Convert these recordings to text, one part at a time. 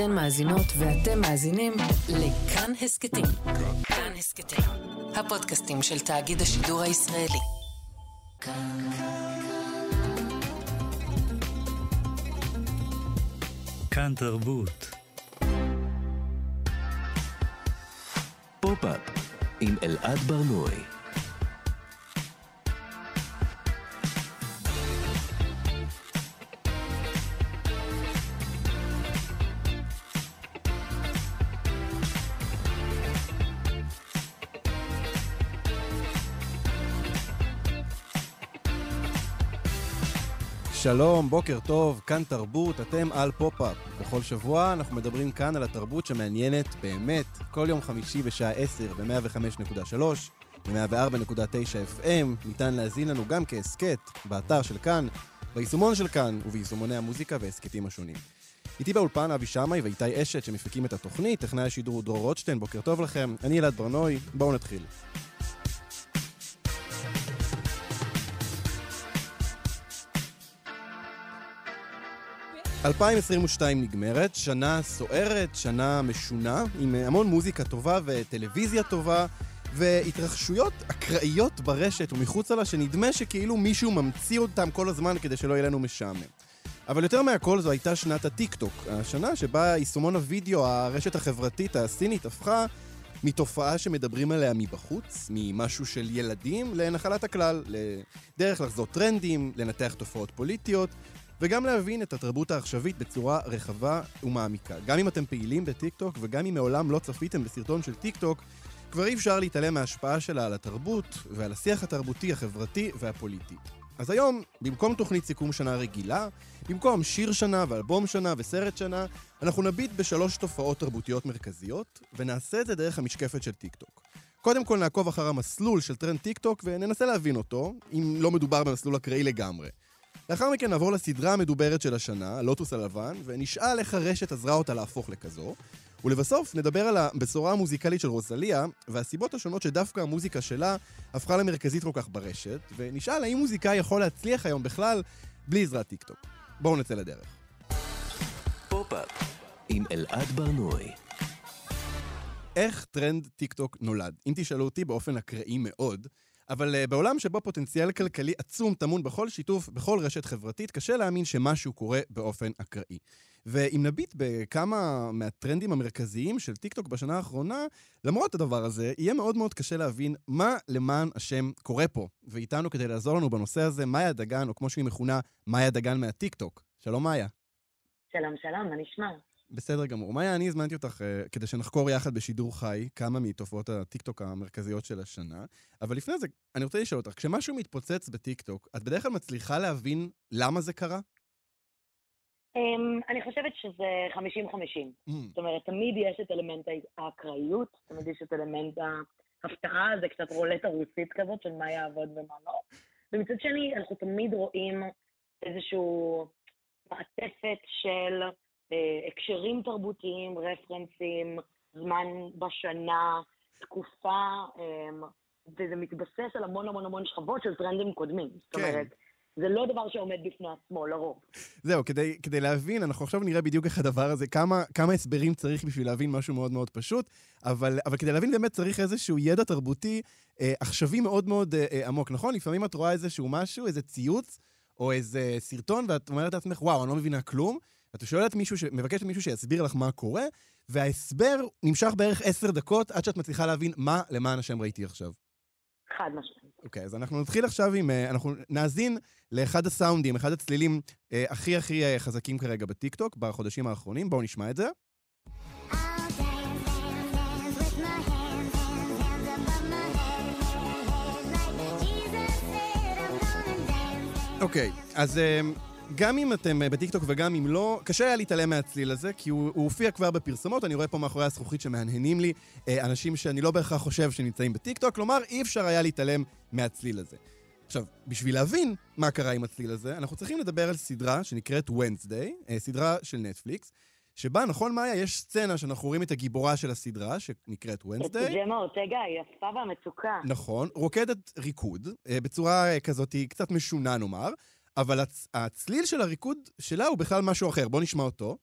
אתן מאזינות ואתם מאזינים לכאן הסכתים. כאן הסכתים, הפודקאסטים של תאגיד השידור הישראלי. כאן תרבות. פופ-אפ עם אלעד ברנועי. שלום, בוקר טוב, כאן תרבות, אתם על פופ-אפ. בכל שבוע אנחנו מדברים כאן על התרבות שמעניינת באמת. כל יום חמישי בשעה 10 ב-105.3 ו-104.9 FM. ניתן להזין לנו גם כהסכת באתר של כאן, ביישומון של כאן וביישומוני המוזיקה וההסכתים השונים. איתי באולפן אבי שמאי ואיתי אשת שמפיקים את התוכנית, טכנאי השידור דרור רוטשטיין, בוקר טוב לכם. אני אלעד ברנועי, בואו נתחיל. 2022 נגמרת, שנה סוערת, שנה משונה, עם המון מוזיקה טובה וטלוויזיה טובה, והתרחשויות אקראיות ברשת ומחוצה לה, שנדמה שכאילו מישהו ממציא אותם כל הזמן כדי שלא יהיה לנו משעמם. אבל יותר מהכל זו הייתה שנת הטיק-טוק, השנה שבה יישומון הוידאו, הרשת החברתית הסינית, הפכה מתופעה שמדברים עליה מבחוץ, ממשהו של ילדים, לנחלת הכלל, לדרך לחזור טרנדים, לנתח תופעות פוליטיות, וגם להבין את התרבות העכשווית בצורה רחבה ומעמיקה. גם אם אתם פעילים בטיקטוק וגם אם מעולם לא צפיתם בסרטון של טיקטוק, כבר אי אפשר להתעלם מההשפעה שלה על התרבות ועל השיח התרבותי, החברתי והפוליטי. אז היום, במקום תוכנית סיכום שנה רגילה, במקום שיר שנה ואלבום שנה וסרט שנה, אנחנו נביט בשלוש תופעות תרבותיות מרכזיות, ונעשה את זה דרך המשקפת של טיקטוק. קודם כל נעקוב אחר המסלול של טרנד טיקטוק וננסה להבין אותו, אם לא מדובר במסלול אקראי לגמרי. לאחר מכן נעבור לסדרה המדוברת של השנה, לוטוס הלבן, ונשאל איך הרשת עזרה אותה להפוך לכזו. ולבסוף נדבר על הבשורה המוזיקלית של רוזליה, והסיבות השונות שדווקא המוזיקה שלה הפכה למרכזית כל כך ברשת, ונשאל האם מוזיקאי יכול להצליח היום בכלל בלי עזרת טיקטוק. בואו נצא לדרך. עם אלעד ברנועי. איך טרנד טיקטוק נולד? אם תשאלו אותי באופן אקראי מאוד, אבל uh, בעולם שבו פוטנציאל כלכלי עצום טמון בכל שיתוף, בכל רשת חברתית, קשה להאמין שמשהו קורה באופן אקראי. ואם נביט בכמה מהטרנדים המרכזיים של טיקטוק בשנה האחרונה, למרות הדבר הזה, יהיה מאוד מאוד קשה להבין מה למען השם קורה פה. ואיתנו כדי לעזור לנו בנושא הזה, מאיה דגן, או כמו שהיא מכונה, מאיה דגן מהטיקטוק. שלום מאיה. שלום, שלום, מה נשמע? בסדר גמור. מאיה, אני הזמנתי אותך uh, כדי שנחקור יחד בשידור חי כמה מתופעות הטיקטוק המרכזיות של השנה. אבל לפני זה, אני רוצה לשאול אותך, כשמשהו מתפוצץ בטיקטוק, את בדרך כלל מצליחה להבין למה זה קרה? Um, אני חושבת שזה 50-50. Mm. זאת אומרת, תמיד יש את אלמנט האקראיות, תמיד יש את אלמנט ההפתעה, זה קצת רולטה רוסית כזאת של מה יעבוד ומה לא. ומצד שני, אנחנו תמיד רואים איזושהי מעטפת של הקשרים תרבותיים, רפרנסים, זמן בשנה, תקופה, אה, וזה מתבסס על המון המון המון שכבות של טרנדים קודמים. זאת כן. אומרת, זה לא דבר שעומד בפני עצמו, לרוב. זהו, כדי, כדי להבין, אנחנו עכשיו נראה בדיוק איך הדבר הזה, כמה, כמה הסברים צריך בשביל להבין משהו מאוד מאוד פשוט, אבל, אבל כדי להבין באמת צריך איזשהו ידע תרבותי אה, עכשווי מאוד מאוד אה, אה עמוק, נכון? לפעמים את רואה איזשהו משהו, איזה ציוץ, או איזה סרטון, ואת אומרת לעצמך, וואו, אני לא מבינה כלום, את שואלת מישהו, מבקשת מישהו שיסביר לך מה קורה, וההסבר נמשך בערך עשר דקות עד שאת מצליחה להבין מה למען השם ראיתי עכשיו. חד משמעית. אוקיי, okay, אז אנחנו נתחיל עכשיו עם... אה, אנחנו נאזין לאחד הסאונדים, אחד הצלילים אה, הכי הכי אה, חזקים כרגע בטיקטוק בחודשים האחרונים. בואו נשמע את זה. אוקיי, okay, אז גם אם אתם אה, בטיקטוק וגם אם לא, קשה היה להתעלם מהצליל הזה, כי הוא, הוא הופיע כבר בפרסומות, אני רואה פה מאחורי הזכוכית שמהנהנים לי אה, אנשים שאני לא בהכרח חושב שנמצאים בטיקטוק, כלומר, אי אפשר היה להתעלם מהצליל הזה. עכשיו, בשביל להבין מה קרה עם הצליל הזה, אנחנו צריכים לדבר על סדרה שנקראת Wednesday, אה, סדרה של נטפליקס, שבה, נכון, מאיה, יש סצנה שאנחנו רואים את הגיבורה של הסדרה, שנקראת Wednesday. את ג'מה אורטגה היפה והמצוקה. נכון, רוקדת ריקוד, בצורה כזאת קצת משונה, נאמר. אבל הצ... הצליל של הריקוד שלה הוא בכלל משהו אחר. בואו נשמע אותו.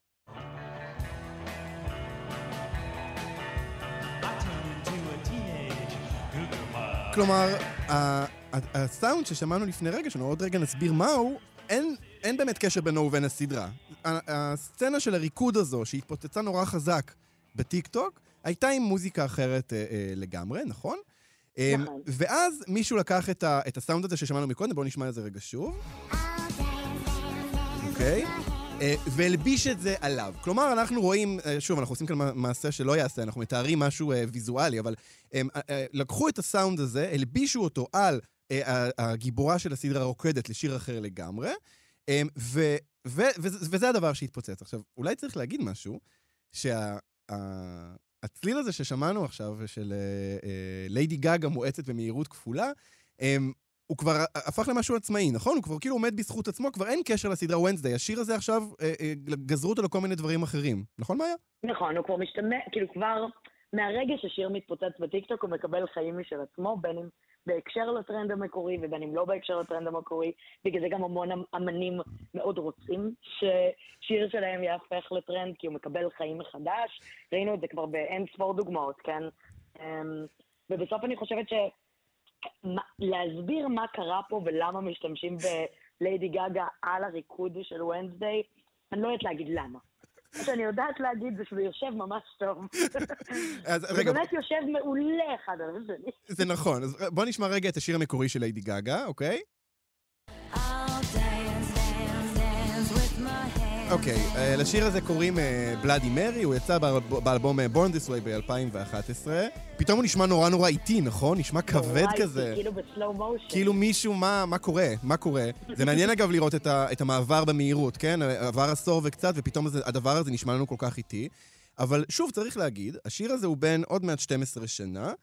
כלומר, הסאונד ששמענו לפני רגע, שאנחנו עוד רגע נסביר מהו, אין, אין באמת קשר בינו ובין הסדרה. הסצנה של הריקוד הזו, שהתפוצצה נורא חזק בטיק טוק, הייתה עם מוזיקה אחרת אה, אה, לגמרי, נכון? אמ, נכון. ואז מישהו לקח את, ה, את הסאונד הזה ששמענו מקודם, בואו נשמע את זה רגע שוב. אוקיי? Okay. אה, והלביש את זה עליו. כלומר, אנחנו רואים, אה, שוב, אנחנו עושים כאן מעשה שלא יעשה, אנחנו מתארים משהו אה, ויזואלי, אבל הם לקחו את הסאונד הזה, הלבישו אותו על הגיבורה של הסדרה רוקדת לשיר אחר לגמרי, ו, ו, ו, וזה הדבר שהתפוצץ. עכשיו, אולי צריך להגיד משהו, שהצליל הזה ששמענו עכשיו, של ליידי גאגה מואצת במהירות כפולה, הוא כבר הפך למשהו עצמאי, נכון? הוא כבר כאילו עומד בזכות עצמו, כבר אין קשר לסדרה Wednesday. השיר הזה עכשיו, אה, אה, גזרו אותו לכל מיני דברים אחרים. נכון, מאיה? נכון, הוא כבר משתמש, כאילו כבר, מהרגע ששיר מתפוצץ בטיקטוק, הוא מקבל חיים משל עצמו, בין אם בהקשר לטרנד המקורי ובין אם לא בהקשר לטרנד המקורי. בגלל זה גם המון אמ-, אמנים מאוד רוצים ששיר שלהם יהפך לטרנד, כי הוא מקבל חיים מחדש. ראינו את זה כבר באין ספור דוגמאות, כן? אמ, ובסוף אני חושבת ש... להסביר מה קרה פה ולמה משתמשים בליידי גאגה על הריקוד של ונסדיי, אני לא יודעת להגיד למה. שאני יודעת להגיד זה שזה יושב ממש טוב. אז רגע... זה באמת יושב מעולה אחד על השני. זה נכון. אז בוא נשמע רגע את השיר המקורי של ליידי גאגה, אוקיי? אוקיי, אה, לשיר הזה קוראים בלאדי אה, מרי, הוא יצא באלבום אה, Born This Way ב-2011. פתאום הוא נשמע נורא נורא איטי, נכון? נשמע כבד כזה. כאילו בסלואו מושן. כאילו מישהו, מה קורה? מה קורה? זה מעניין אגב לראות את המעבר במהירות, כן? עבר עשור וקצת, ופתאום הדבר הזה נשמע לנו כל כך איטי. אבל שוב, צריך להגיד, השיר הזה הוא בן עוד מעט 12 שנה.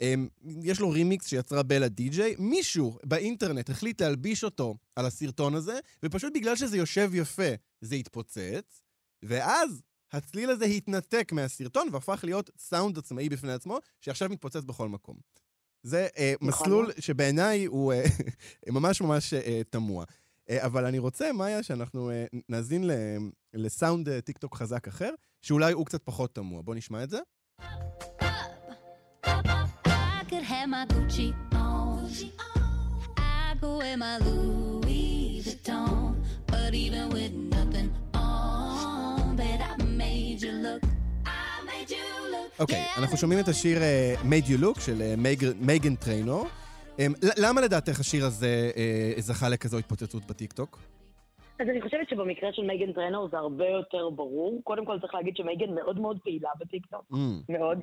אמ, יש לו רימיקס שיצרה בלה די-ג'יי, מישהו באינטרנט החליט להלביש אותו על הסרטון הזה, ופשוט בגלל שזה יושב יפה, זה התפוצץ, ואז הצליל הזה התנתק מהסרטון והפך להיות סאונד עצמאי בפני עצמו, שעכשיו מתפוצץ בכל מקום. זה אה, נכון. מסלול שבעיניי הוא אה, ממש ממש אה, תמוה. אה, אבל אני רוצה, מאיה, שאנחנו אה, נאזין לסאונד אה, טיק טוק חזק אחר, שאולי הוא קצת פחות תמוה. בוא נשמע את זה. Could have my Gucci on. I could wear my Louis Vuitton. But even with nothing on, bet I made you look. אוקיי, okay, אנחנו שומעים את השיר uh, Made You Look של מייגן uh, טריינור. Um, למה לדעתך השיר הזה uh, זכה לכזו התפוצצות בטיקטוק? אז אני חושבת שבמקרה של מייגן טריינור זה הרבה יותר ברור. קודם כל צריך להגיד שמייגן מאוד מאוד פעילה בטיקטוק. Mm. מאוד.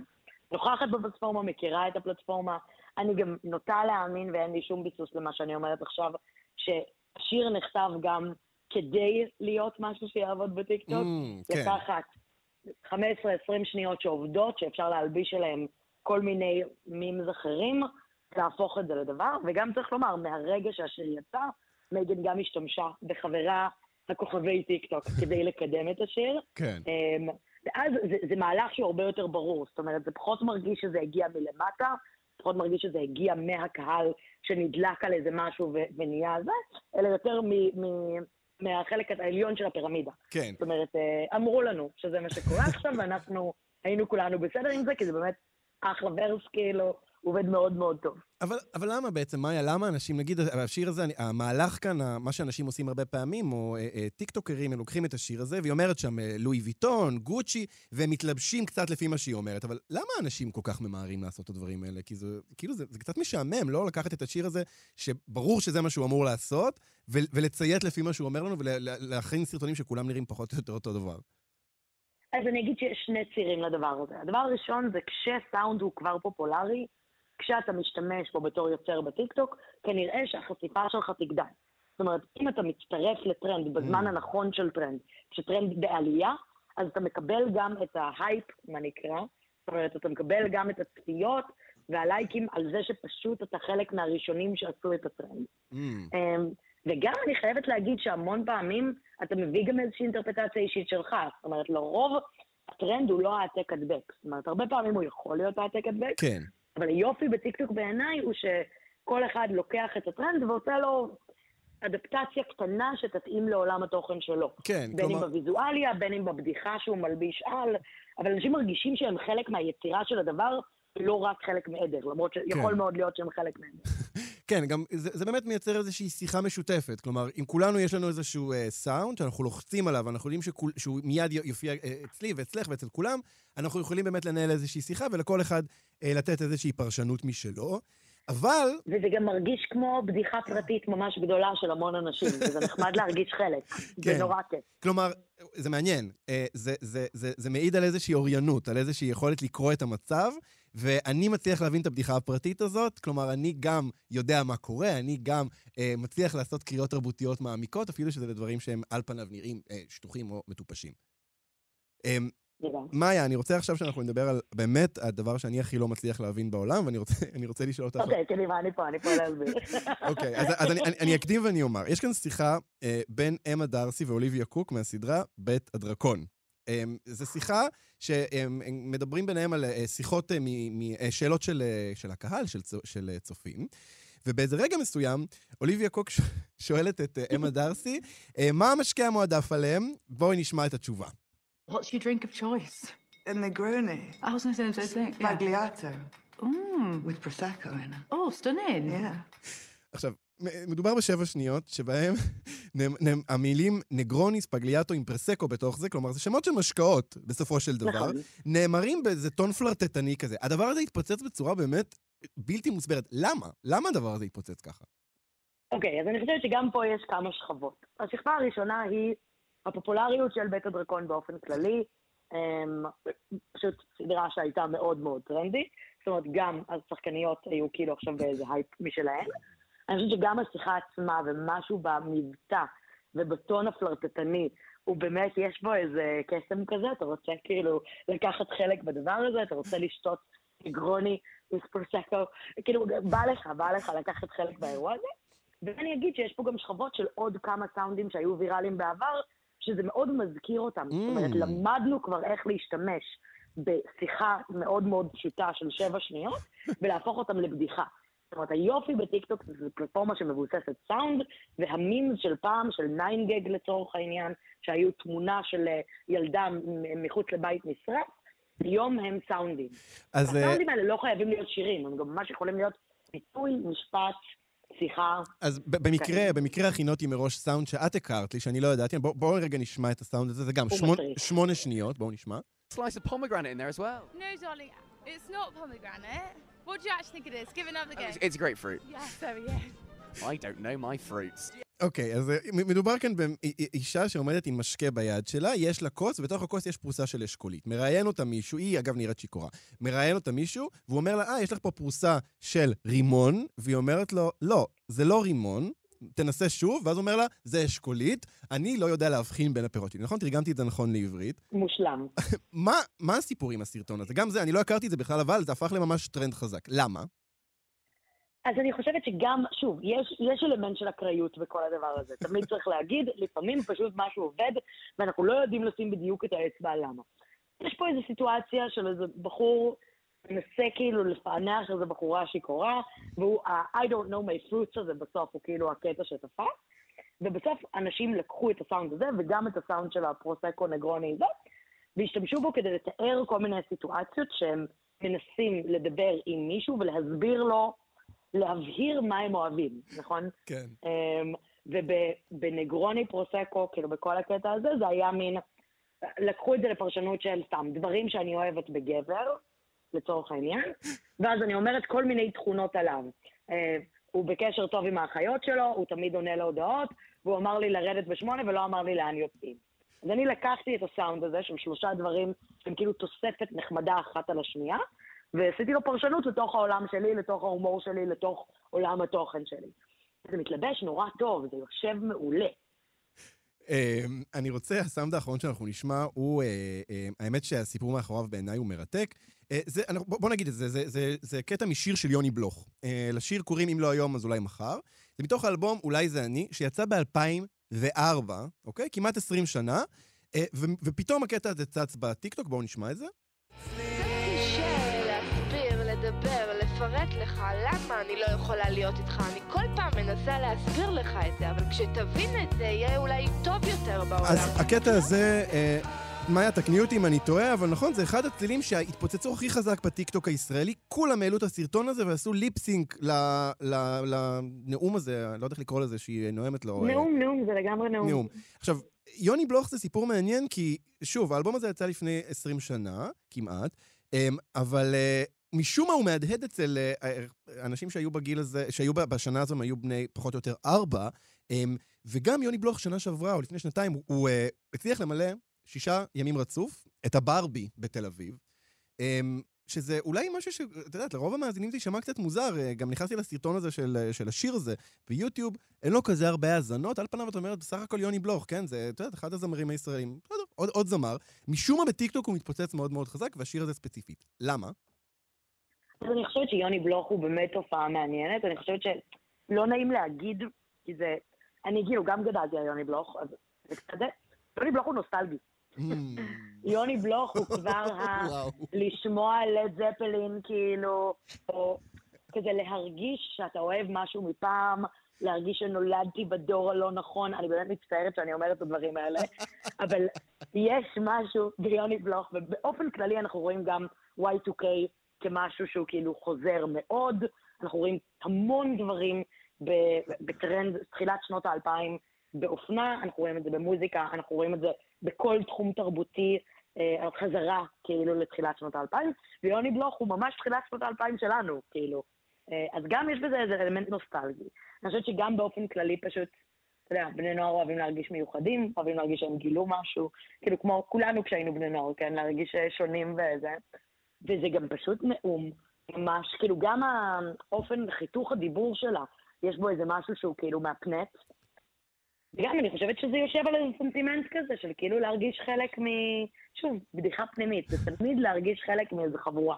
נוכחת בפלטפורמה, מכירה את הפלטפורמה. אני גם נוטה להאמין, ואין לי שום ביסוס למה שאני אומרת עכשיו, ששיר נכתב גם כדי להיות משהו שיעבוד בטיקטוק. Mm, כן. לקחת 15-20 שניות שעובדות, שאפשר להלביש עליהן כל מיני memes אחרים, להפוך את זה לדבר. וגם צריך לומר, מהרגע שהשיר יצא, מייגן גם השתמשה בחבר'ה הכוכבי טיקטוק כדי לקדם את השיר. כן. Um, ואז זה, זה מהלך שהוא הרבה יותר ברור, זאת אומרת, זה פחות מרגיש שזה הגיע מלמטה, פחות מרגיש שזה הגיע מהקהל שנדלק על איזה משהו ו- ונהיה זה, אלא יותר מ- מ- מהחלק העליון של הפירמידה. כן. זאת אומרת, אה, אמרו לנו שזה מה שקורה עכשיו, ואנחנו היינו כולנו בסדר עם זה, כי זה באמת אחלה verse, כאילו, עובד מאוד מאוד טוב. אבל, אבל למה בעצם, מאיה, למה אנשים, נגיד, השיר הזה, המהלך כאן, מה שאנשים עושים הרבה פעמים, או אה, אה, טיקטוקרים, הם לוקחים את השיר הזה, והיא אומרת שם אה, לואי ויטון, גוצ'י, והם מתלבשים קצת לפי מה שהיא אומרת. אבל למה אנשים כל כך ממהרים לעשות את הדברים האלה? כי זה, כאילו, זה, זה קצת משעמם, לא? לקחת את השיר הזה, שברור שזה מה שהוא אמור לעשות, ו- ולציית לפי מה שהוא אומר לנו, ולהכין סרטונים שכולם נראים פחות או יותר אותו דבר. אז אני אגיד שיש שני צירים לדבר הזה. הדבר הראשון זה כשסאונד הוא כבר פופולרי, כשאתה משתמש בו בתור יוצר בטיקטוק, כנראה שהחשיפה שלך תגדל. זאת אומרת, אם אתה מצטרף לטרנד בזמן mm. הנכון של טרנד, כשטרנד בעלייה, אז אתה מקבל גם את ההייפ, מה נקרא, זאת אומרת, אתה מקבל גם את הצפיות והלייקים על זה שפשוט אתה חלק מהראשונים שעשו את הטרנד. Mm. אמ, וגם אני חייבת להגיד שהמון פעמים אתה מביא גם איזושהי אינטרפטציה אישית שלך. זאת אומרת, לרוב הטרנד הוא לא העתק הדבק. זאת אומרת, הרבה פעמים הוא יכול להיות העתק הדבק, כן. אבל היופי בטיקטוק בעיניי הוא שכל אחד לוקח את הטרנד ועושה לו אדפטציה קטנה שתתאים לעולם התוכן שלו. כן, בין כלומר... בין אם בוויזואליה, בין אם בבדיחה שהוא מלביש על, אבל אנשים מרגישים שהם חלק מהיצירה של הדבר, לא רק חלק מעדר, למרות שיכול כן. מאוד להיות שהם חלק מעדר. כן, גם זה, זה באמת מייצר איזושהי שיחה משותפת. כלומר, אם כולנו יש לנו איזשהו אה, סאונד שאנחנו לוחצים עליו, אנחנו יודעים שכול, שהוא מיד יופיע אה, אצלי ואצלך ואצל כולם, אנחנו יכולים באמת לנהל איזושהי שיחה ולכל אחד אה, לתת איזושהי פרשנות משלו. אבל, וזה גם מרגיש כמו בדיחה פרטית ממש גדולה של המון אנשים, וזה נחמד להרגיש חלק. כן. זה נורא כיף. כלומר, זה מעניין. אה, זה, זה, זה, זה מעיד על איזושהי אוריינות, על איזושהי יכולת לקרוא את המצב, ואני מצליח להבין את הבדיחה הפרטית הזאת. כלומר, אני גם יודע מה קורה, אני גם אה, מצליח לעשות קריאות תרבותיות מעמיקות, אפילו שזה לדברים שהם על פניו נראים אה, שטוחים או מטופשים. אה. מאיה, אני רוצה עכשיו שאנחנו נדבר על באמת הדבר שאני הכי לא מצליח להבין בעולם, ואני רוצה, רוצה לשאול אותך... אוקיי, קדימה, אני פה, אני פה להסביר. אוקיי, אז, אז אני, אני, אני אקדים ואני אומר. יש כאן שיחה אה, בין אמה דרסי ואוליביה קוק מהסדרה בית הדרקון. אה, זו שיחה שהם הם מדברים ביניהם על אה, שיחות, אה, אה, שאלות של, של הקהל, של, של צופים. ובאיזה רגע מסוים, אוליביה קוק שואלת את אמה דרסי, אה, מה המשקה המועדף עליהם? בואי נשמע את התשובה. What's your drink of choice? A Negroni. I was going to say the same thing. Yeah. Spagliato. Mm. With Prosecco in it. Oh, stunning. Yeah. עכשיו, מדובר בשבע שניות נאמ- המילים נגרוני, ספגליאטו עם פרסקו בתוך זה, כלומר, זה שמות של משקאות בסופו של דבר, נכון. נאמרים באיזה טון פלרטטני כזה. הדבר הזה התפוצץ בצורה באמת בלתי מוסברת. למה? למה הדבר הזה התפוצץ ככה? אוקיי, אז אני חושבת שגם פה יש כמה שכבות. השכבה הראשונה היא הפופולריות של בית הדרקון באופן כללי. אמ, פשוט סדרה שהייתה מאוד מאוד טרנדית. זאת אומרת, גם השחקניות היו כאילו עכשיו באיזה הייפ משלהן. אני חושבת שגם השיחה עצמה ומשהו במבטא ובטון הפלרטטני, הוא באמת, יש בו איזה קסם כזה, אתה רוצה כאילו לקחת חלק בדבר הזה, אתה רוצה לשתות נגרוני with prosecco, כאילו, בא לך, בא לך לקחת חלק באירוע הזה. ואני אגיד שיש פה גם שכבות של עוד כמה סאונדים שהיו ויראליים בעבר, שזה מאוד מזכיר אותם. זאת אומרת, Mm. למדנו כבר איך להשתמש בשיחה מאוד מאוד פשוטה של שבע שניות, ולהפוך אותם לבדיחה. זאת אומרת, היופי בטיקטוק זה פלטפורמה שמבוססת סאונד, וה memes של פעם, של 9GAG לצורך העניין, שהיו תמונה של אה, ילדה מחוץ לבית נשרף, היום הם סאונדים. אז... אה, הסאונדים האלה לא חייבים להיות שירים, הם גם ממש יכולים להיות ביטוי, משפט, שיחה. אז במקרה, במקרה הכינותי מראש סאונד שאת הכרת לי, שאני לא ידעתי, בואו בוא רגע נשמע את הסאונד הזה, זה גם שמונה- שניות, בואו נשמע. slice of pomegranate in there as well. No, darling, it's not pomegranate. What do you actually think it is? Give it another go. It's, it's grapefruit. Yes, there we go. I don't know my fruits. אוקיי, אז אה, מדובר כאן באישה שעומדת עם משקה ביד שלה, יש לה כוס, ובתוך הכוס יש פרוסה של אשכולית. מראיין אותה מישהו, היא אגב נראית שיכורה, מראיין אותה מישהו, והוא אומר לה, אה, יש לך פה פרוסה של רימון, והיא אומרת לו, לא, זה לא רימון, תנסה שוב, ואז אומר לה, זה אשכולית, אני לא יודע להבחין בין הפירות שלי. נכון? תרגמתי את זה נכון לעברית. מושלם. מה, מה הסיפור עם הסרטון הזה? גם זה, אני לא הכרתי את זה בכלל, אבל זה הפך לממש טרנד חזק. למה? אז אני חושבת שגם, שוב, יש, יש אלמנט של אקראיות בכל הדבר הזה. תמיד צריך להגיד, לפעמים פשוט משהו עובד, ואנחנו לא יודעים לשים בדיוק את האצבע למה. יש פה איזו סיטואציה של איזה בחור מנסה כאילו לפענח איזו בחורה שיכורה, והוא, ה-I don't know my fruits הזה בסוף הוא כאילו הקטע שתפס, ובסוף אנשים לקחו את הסאונד הזה, וגם את הסאונד של הפרוסקו נגרוני הזה, והשתמשו בו כדי לתאר כל מיני סיטואציות שהם מנסים לדבר עם מישהו ולהסביר לו, להבהיר מה הם אוהבים, נכון? כן. אמ, ובנגרוני פרוסקו, כאילו בכל הקטע הזה, זה היה מין, לקחו את זה לפרשנות של סתם דברים שאני אוהבת בגבר, לצורך העניין, ואז אני אומרת כל מיני תכונות עליו. אה, הוא בקשר טוב עם האחיות שלו, הוא תמיד עונה להודעות, והוא אמר לי לרדת בשמונה ולא אמר לי לאן יוצאים. אז אני לקחתי את הסאונד הזה של שלושה דברים שהם כאילו תוספת נחמדה אחת על השנייה, ועשיתי לו פרשנות לתוך העולם שלי, לתוך ההומור שלי, לתוך עולם התוכן שלי. זה מתלבש נורא טוב, זה יושב מעולה. אמ, אני רוצה, הסאונד האחרון שאנחנו נשמע הוא, אה, אה, האמת שהסיפור מאחוריו בעיניי הוא מרתק. אה, זה, בוא נגיד את זה, זה, זה, זה קטע משיר של יוני בלוך. לשיר קוראים אם לא היום אז אולי מחר. זה מתוך האלבום אולי זה אני, שיצא ב-2004, אוקיי? כמעט 20 שנה. ופתאום הקטע הזה צץ בטיקטוק, בואו נשמע את זה. קשה להסביר, לדבר, לפרט לך למה אני לא יכולה להיות איתך. אני כל פעם מנסה להסביר לך את זה, אבל כשתבין את זה, יהיה אולי טוב יותר בעולם. אז הקטע הזה, אה, מאיה, תקני אותי אם אני טועה, אבל נכון, זה אחד הצלילים שהתפוצצו הכי חזק בטיקטוק הישראלי. כולם העלו את הסרטון הזה ועשו ליפסינק לנאום הזה, אני לא יודע איך לקרוא לזה, שהיא נואמת לו. נאום, נאום, זה לגמרי נאום. נאום. עכשיו, יוני בלוך זה סיפור מעניין, כי שוב, האלבום הזה יצא לפני 20 שנה, כמעט, אמ, אבל אה, משום מה הוא מהדהד אצל אה, אנשים שהיו בגיל הזה, שהיו בשנה הזו, הם היו בני פחות או יותר ארבע, אמ, וגם יוני בלוך שנה שעברה, או לפני שנתיים, הוא אה, הצליח למלא שישה ימים רצוף את הברבי בתל אביב. אמ, שזה אולי משהו ש... את יודעת, לרוב המאזינים זה יישמע קצת מוזר. אה, גם נכנסתי לסרטון הזה של, אה, של השיר הזה ביוטיוב, אין לו כזה הרבה האזנות. על פניו את אומרת, בסך הכל יוני בלוך, כן? זה, את יודעת, אחד הזמרים הישראלים. בסדר, עוד, עוד זמר. משום מה בטיקטוק הוא מתפוצץ מאוד מאוד חזק, והשיר הזה ספציפית. למה? אז אני חושבת שיוני בלוך הוא באמת תופעה מעניינת. אני חושבת שלא נעים להגיד, כי זה... אני כאילו גם גדלתי על יוני בלוך, אז זה קצת... יוני בלוך הוא נוסטלגי. יוני בלוך הוא כבר ה... לשמוע לד זפלין, כאילו, או כזה להרגיש שאתה אוהב משהו מפעם, להרגיש שנולדתי בדור הלא נכון. אני באמת מצטערת שאני אומרת את הדברים האלה, אבל יש משהו ביוני בלוך, ובאופן כללי אנחנו רואים גם Y2K כמשהו שהוא כאילו חוזר מאוד. אנחנו רואים המון דברים בטרנד תחילת שנות האלפיים באופנה, אנחנו רואים את זה במוזיקה, אנחנו רואים את זה בכל תחום תרבותי, אה, חזרה כאילו לתחילת שנות האלפיים, ויוני בלוך הוא ממש תחילת שנות האלפיים שלנו, כאילו. אה, אז גם יש בזה איזה אלמנט נוסטלגי. אני חושבת שגם באופן כללי פשוט, אתה יודע, בני נוער אוהבים להרגיש מיוחדים, אוהבים להרגיש שהם גילו משהו, כאילו כמו כולנו כשהיינו בני נוער, כן? להרגיש אה, שונים וזה. וזה גם פשוט נאום, ממש, כאילו גם האופן חיתוך הדיבור שלה, יש בו איזה משהו שהוא כאילו מהפנט. וגם אני חושבת שזה יושב על איזה סנטימנט כזה, של כאילו להרגיש חלק מ... שוב, בדיחה פנימית, זה תמיד להרגיש חלק מאיזה חבורה.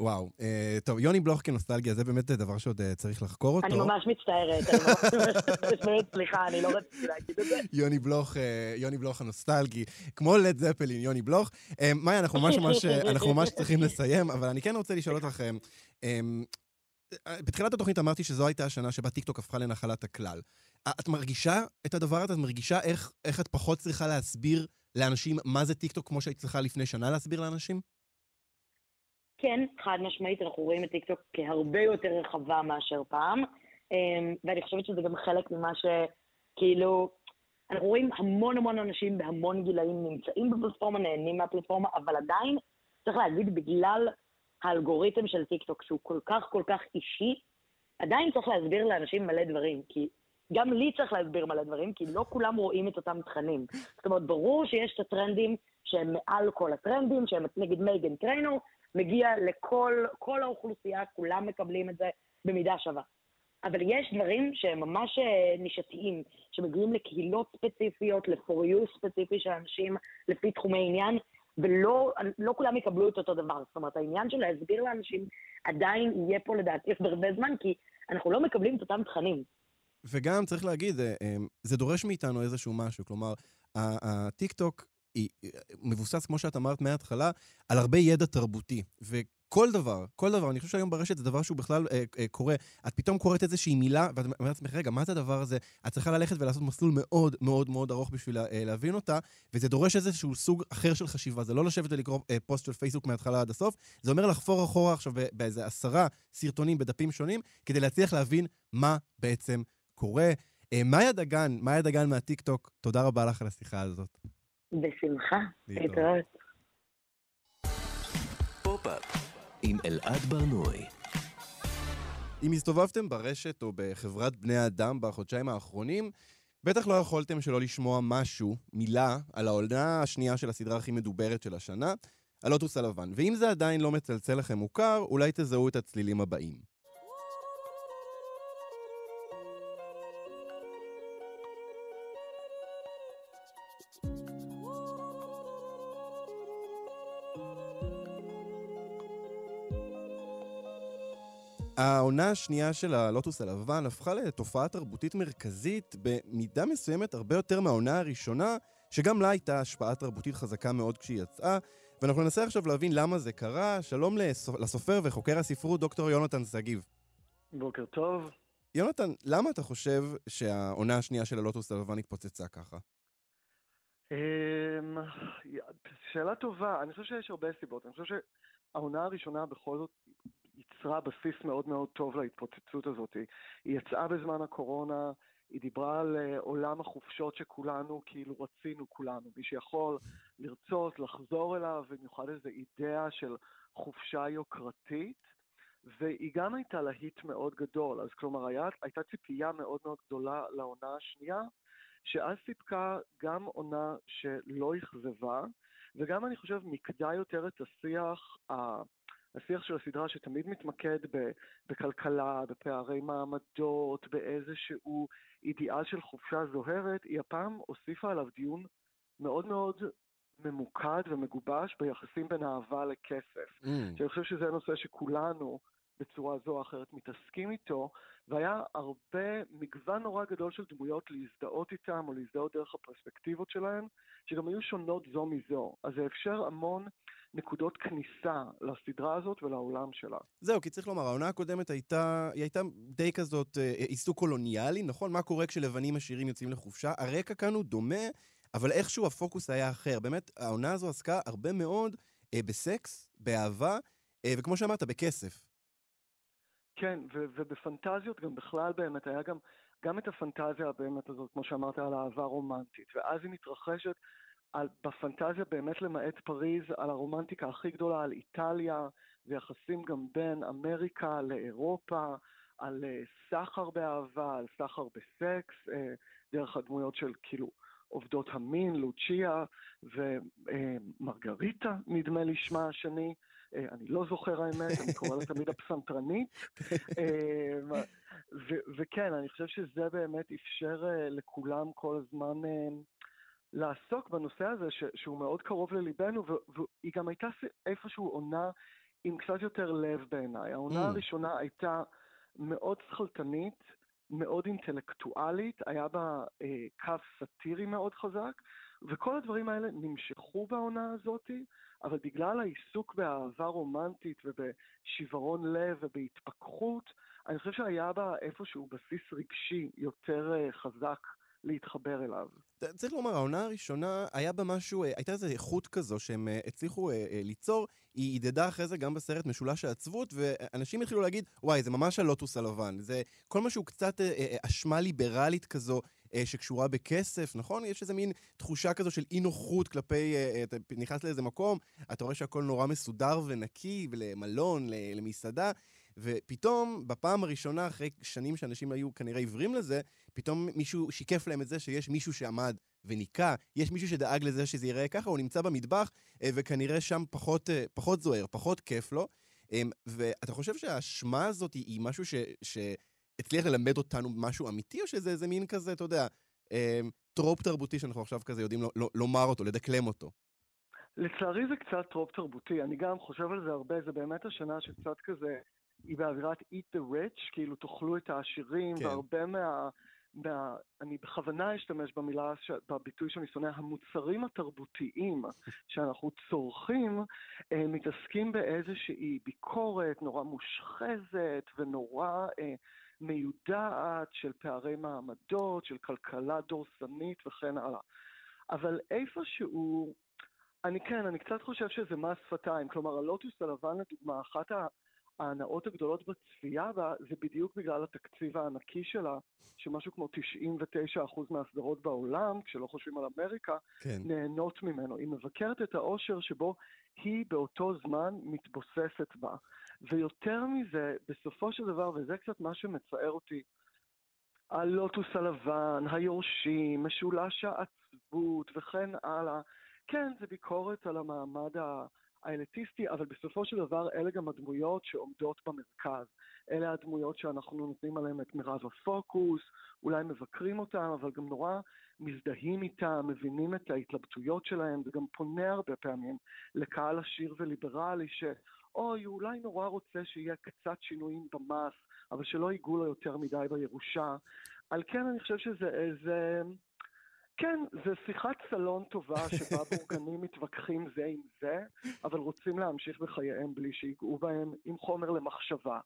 וואו, אה, טוב, יוני בלוך כנוסטלגיה, זה באמת דבר שעוד אה, צריך לחקור אותו. אני ממש מצטערת, אני ממש סליחה, אני לא רציתי להגיד את זה. יוני בלוך, אה, יוני בלוך הנוסטלגי, כמו לד זפלין, יוני בלוך. אה, מאיה, אנחנו ממש ממש, אה, אנחנו ממש צריכים לסיים, אבל אני כן רוצה לשאול אותך, אה, אה, בתחילת התוכנית אמרתי שזו הייתה השנה שבה טיקטוק הפכה לנחלת הכלל. את מרגישה את הדבר הזה? את מרגישה איך, איך את פחות צריכה להסביר לאנשים מה זה טיקטוק כמו שהיית צריכה לפני שנה להסביר לאנשים? כן, חד משמעית, אנחנו רואים את טיקטוק כהרבה יותר רחבה מאשר פעם, אמ, ואני חושבת שזה גם חלק ממה שכאילו, אנחנו רואים המון המון אנשים בהמון גילאים נמצאים בפלטפורמה, נהנים מהפלטפורמה, אבל עדיין, צריך להגיד, בגלל האלגוריתם של טיקטוק, שהוא כל כך כל כך אישי, עדיין צריך להסביר לאנשים מלא דברים, כי גם לי צריך להסביר מלא דברים, כי לא כולם רואים את אותם תכנים. זאת אומרת, ברור שיש את הטרנדים שהם מעל כל הטרנדים, שהם נגיד מייגן טריינור, מגיע לכל כל האוכלוסייה, כולם מקבלים את זה במידה שווה. אבל יש דברים שהם ממש אה, נישתיים, שמגיעים לקהילות ספציפיות, you ספציפי של אנשים לפי תחומי עניין, ולא לא כולם יקבלו את אותו דבר. זאת אומרת, העניין של להסביר לאנשים עדיין יהיה פה לדעתי הרבה זמן, כי אנחנו לא מקבלים את אותם תכנים. וגם, צריך להגיד, אה, אה, זה דורש מאיתנו איזשהו משהו. כלומר, הטיקטוק מבוסס, כמו שאת אמרת מההתחלה, על הרבה ידע תרבותי. כל דבר, כל דבר, אני חושב שהיום ברשת זה דבר שהוא בכלל אה, אה, קורה. את פתאום קוראת איזושהי מילה, ואת אומרת לעצמך, רגע, מה זה הדבר הזה? את צריכה ללכת ולעשות מסלול מאוד מאוד מאוד ארוך בשביל אה, להבין אותה, וזה דורש איזשהו סוג אחר של חשיבה. זה לא לשבת ולקרוא אה, פוסט של פייסבוק מההתחלה עד הסוף, זה אומר לחפור אחורה עכשיו באיזה עשרה סרטונים בדפים שונים, כדי להצליח להבין מה בעצם קורה. אה, מאיה דגן, מאיה דגן מהטיקטוק, תודה רבה לך על השיחה הזאת. בשמחה, להתראות. פופ-אפ עם אלעד ברנועי. אם הסתובבתם ברשת או בחברת בני האדם בחודשיים האחרונים, בטח לא יכולתם שלא לשמוע משהו, מילה, על העונה השנייה של הסדרה הכי מדוברת של השנה, הלוטוס הלבן. ואם זה עדיין לא מצלצל לכם מוכר, אולי תזהו את הצלילים הבאים. העונה השנייה של הלוטוס הלבן הפכה לתופעה תרבותית מרכזית במידה מסוימת הרבה יותר מהעונה הראשונה, שגם לה הייתה השפעה תרבותית חזקה מאוד כשהיא יצאה, ואנחנו ננסה עכשיו להבין למה זה קרה. שלום לסופר וחוקר הספרות דוקטור יונתן שגיב. בוקר טוב. יונתן, למה אתה חושב שהעונה השנייה של הלוטוס הלבן התפוצצה ככה? אמ, שאלה טובה. אני חושב שיש הרבה סיבות. אני חושב שהעונה הראשונה בכל זאת יצרה בסיס מאוד מאוד טוב להתפוצצות הזאת. היא יצאה בזמן הקורונה, היא דיברה על אה, עולם החופשות שכולנו כאילו רצינו כולנו. מי שיכול לרצות, לחזור אליו, במיוחד איזו אידאה של חופשה יוקרתית. והיא גם הייתה להיט מאוד גדול, אז כלומר היה, הייתה ציפייה מאוד מאוד גדולה לעונה השנייה, שאז סיפקה גם עונה שלא אכזבה, וגם אני חושב מיקדה יותר את השיח, השיח של הסדרה שתמיד מתמקד בכלכלה, בפערי מעמדות, באיזשהו אידיאל של חופשה זוהרת, היא הפעם הוסיפה עליו דיון מאוד מאוד ממוקד ומגובש ביחסים בין אהבה לכסף. Mm. שאני חושב שזה נושא שכולנו בצורה זו או אחרת מתעסקים איתו, והיה הרבה, מגוון נורא גדול של דמויות להזדהות איתם או להזדהות דרך הפרספקטיבות שלהם, שגם היו שונות זו מזו. אז זה אפשר המון נקודות כניסה לסדרה הזאת ולעולם שלה. זהו, כי צריך לומר, העונה הקודמת הייתה, היא הייתה די כזאת אה, עיסוק קולוניאלי, נכון? מה קורה כשלבנים עשירים יוצאים לחופשה? הרקע כאן הוא דומה, אבל איכשהו הפוקוס היה אחר. באמת, העונה הזו עסקה הרבה מאוד אה, בסקס, באהבה, אה, וכמו שאמרת, בכסף. כן, ו- ובפנטזיות גם בכלל באמת היה גם, גם את הפנטזיה באמת הזאת, כמו שאמרת, על אהבה רומנטית, ואז היא מתרחשת על, בפנטזיה באמת למעט פריז, על הרומנטיקה הכי גדולה, על איטליה, ויחסים גם בין אמריקה לאירופה, על uh, סחר באהבה, על סחר בסקס, uh, דרך הדמויות של כאילו עובדות המין, לוצ'יה ומרגריטה, uh, נדמה לי שמה השני. אה, אני לא זוכר האמת, אני קורא לה תמיד הפסנתרנית. אה, וכן, אני חושב שזה באמת אפשר אה, לכולם כל הזמן לעסוק בנושא הזה, שהוא מאוד קרוב לליבנו, והיא גם הייתה איפשהו עונה עם קצת יותר לב בעיניי. העונה mm. הראשונה הייתה מאוד שכלתנית, מאוד אינטלקטואלית, היה בה אה, קו סאטירי מאוד חזק, וכל הדברים האלה נמשכו בעונה הזאתי, אבל בגלל העיסוק באהבה רומנטית ובשיוורון לב ובהתפכחות, אני חושב שהיה בה איפשהו בסיס רגשי יותר אה, חזק להתחבר אליו. צריך לומר, העונה הראשונה, היה בה משהו, אה, הייתה איזו איכות כזו שהם אה, הצליחו ליצור, היא הדהדה אחרי זה גם בסרט משולש העצבות, ואנשים התחילו להגיד, וואי, זה ממש הלוטוס הלבן. זה כל משהו קצת אשמה ליברלית כזו, אה, שקשורה בכסף, נכון? יש איזה מין תחושה כזו של אי נוחות כלפי, אה, אה, אתה נכנס לאיזה מקום, אתה רואה שהכל נורא מסודר ונקי, למלון, למסעדה, ופתאום, בפעם הראשונה, אחרי שנים שאנשים היו כנראה עיוורים לזה, פתאום מישהו שיקף להם את זה שיש מישהו שעמד וניקה, יש מישהו שדאג לזה שזה ייראה ככה, הוא נמצא במטבח, וכנראה שם פחות, פחות זוהר, פחות כיף לו. ואתה חושב שהאשמה הזאת היא משהו ש... ש... הצליח ללמד אותנו משהו אמיתי, או שזה איזה מין כזה, אתה יודע, אה, טרופ תרבותי שאנחנו עכשיו כזה יודעים ל- ל- לומר אותו, לדקלם אותו? לצערי זה קצת טרופ תרבותי, אני גם חושב על זה הרבה, זה באמת השנה שקצת כזה, היא באווירת eat the rich, כאילו תאכלו את העשירים, כן. והרבה מה... מה, אני בכוונה אשתמש במילה, ש, בביטוי שאני שונא, המוצרים התרבותיים שאנחנו צורכים, אה, מתעסקים באיזושהי ביקורת נורא מושחזת ונורא אה, מיודעת של פערי מעמדות, של כלכלה דורסנית וכן הלאה. אבל איפשהו, אני כן, אני קצת חושב שזה מס שפתיים. כלומר, הלוטוס הלבן, לדוגמה, אחת ההנאות הגדולות בצפייה בה, זה בדיוק בגלל התקציב הענקי שלה, שמשהו כמו 99% מהסדרות בעולם, כשלא חושבים על אמריקה, כן. נהנות ממנו. היא מבקרת את האושר שבו היא באותו זמן מתבוססת בה. ויותר מזה, בסופו של דבר, וזה קצת מה שמצער אותי, הלוטוס הלבן, היורשים, משולש העצבות וכן הלאה, כן, זה ביקורת על המעמד האליטיסטי, אבל בסופו של דבר אלה גם הדמויות שעומדות במרכז. אלה הדמויות שאנחנו נותנים עליהן את מירב הפוקוס, אולי מבקרים אותן, אבל גם נורא מזדהים איתן, מבינים את ההתלבטויות שלהן, זה גם פונה הרבה פעמים לקהל עשיר וליברלי, ש... אוי, הוא אולי נורא רוצה שיהיה קצת שינויים במס, אבל שלא ייגעו לו יותר מדי בירושה. על כן אני חושב שזה איזה... כן, זה שיחת סלון טובה שבה בורגנים מתווכחים זה עם זה, אבל רוצים להמשיך בחייהם בלי שיגעו בהם עם חומר למחשבה.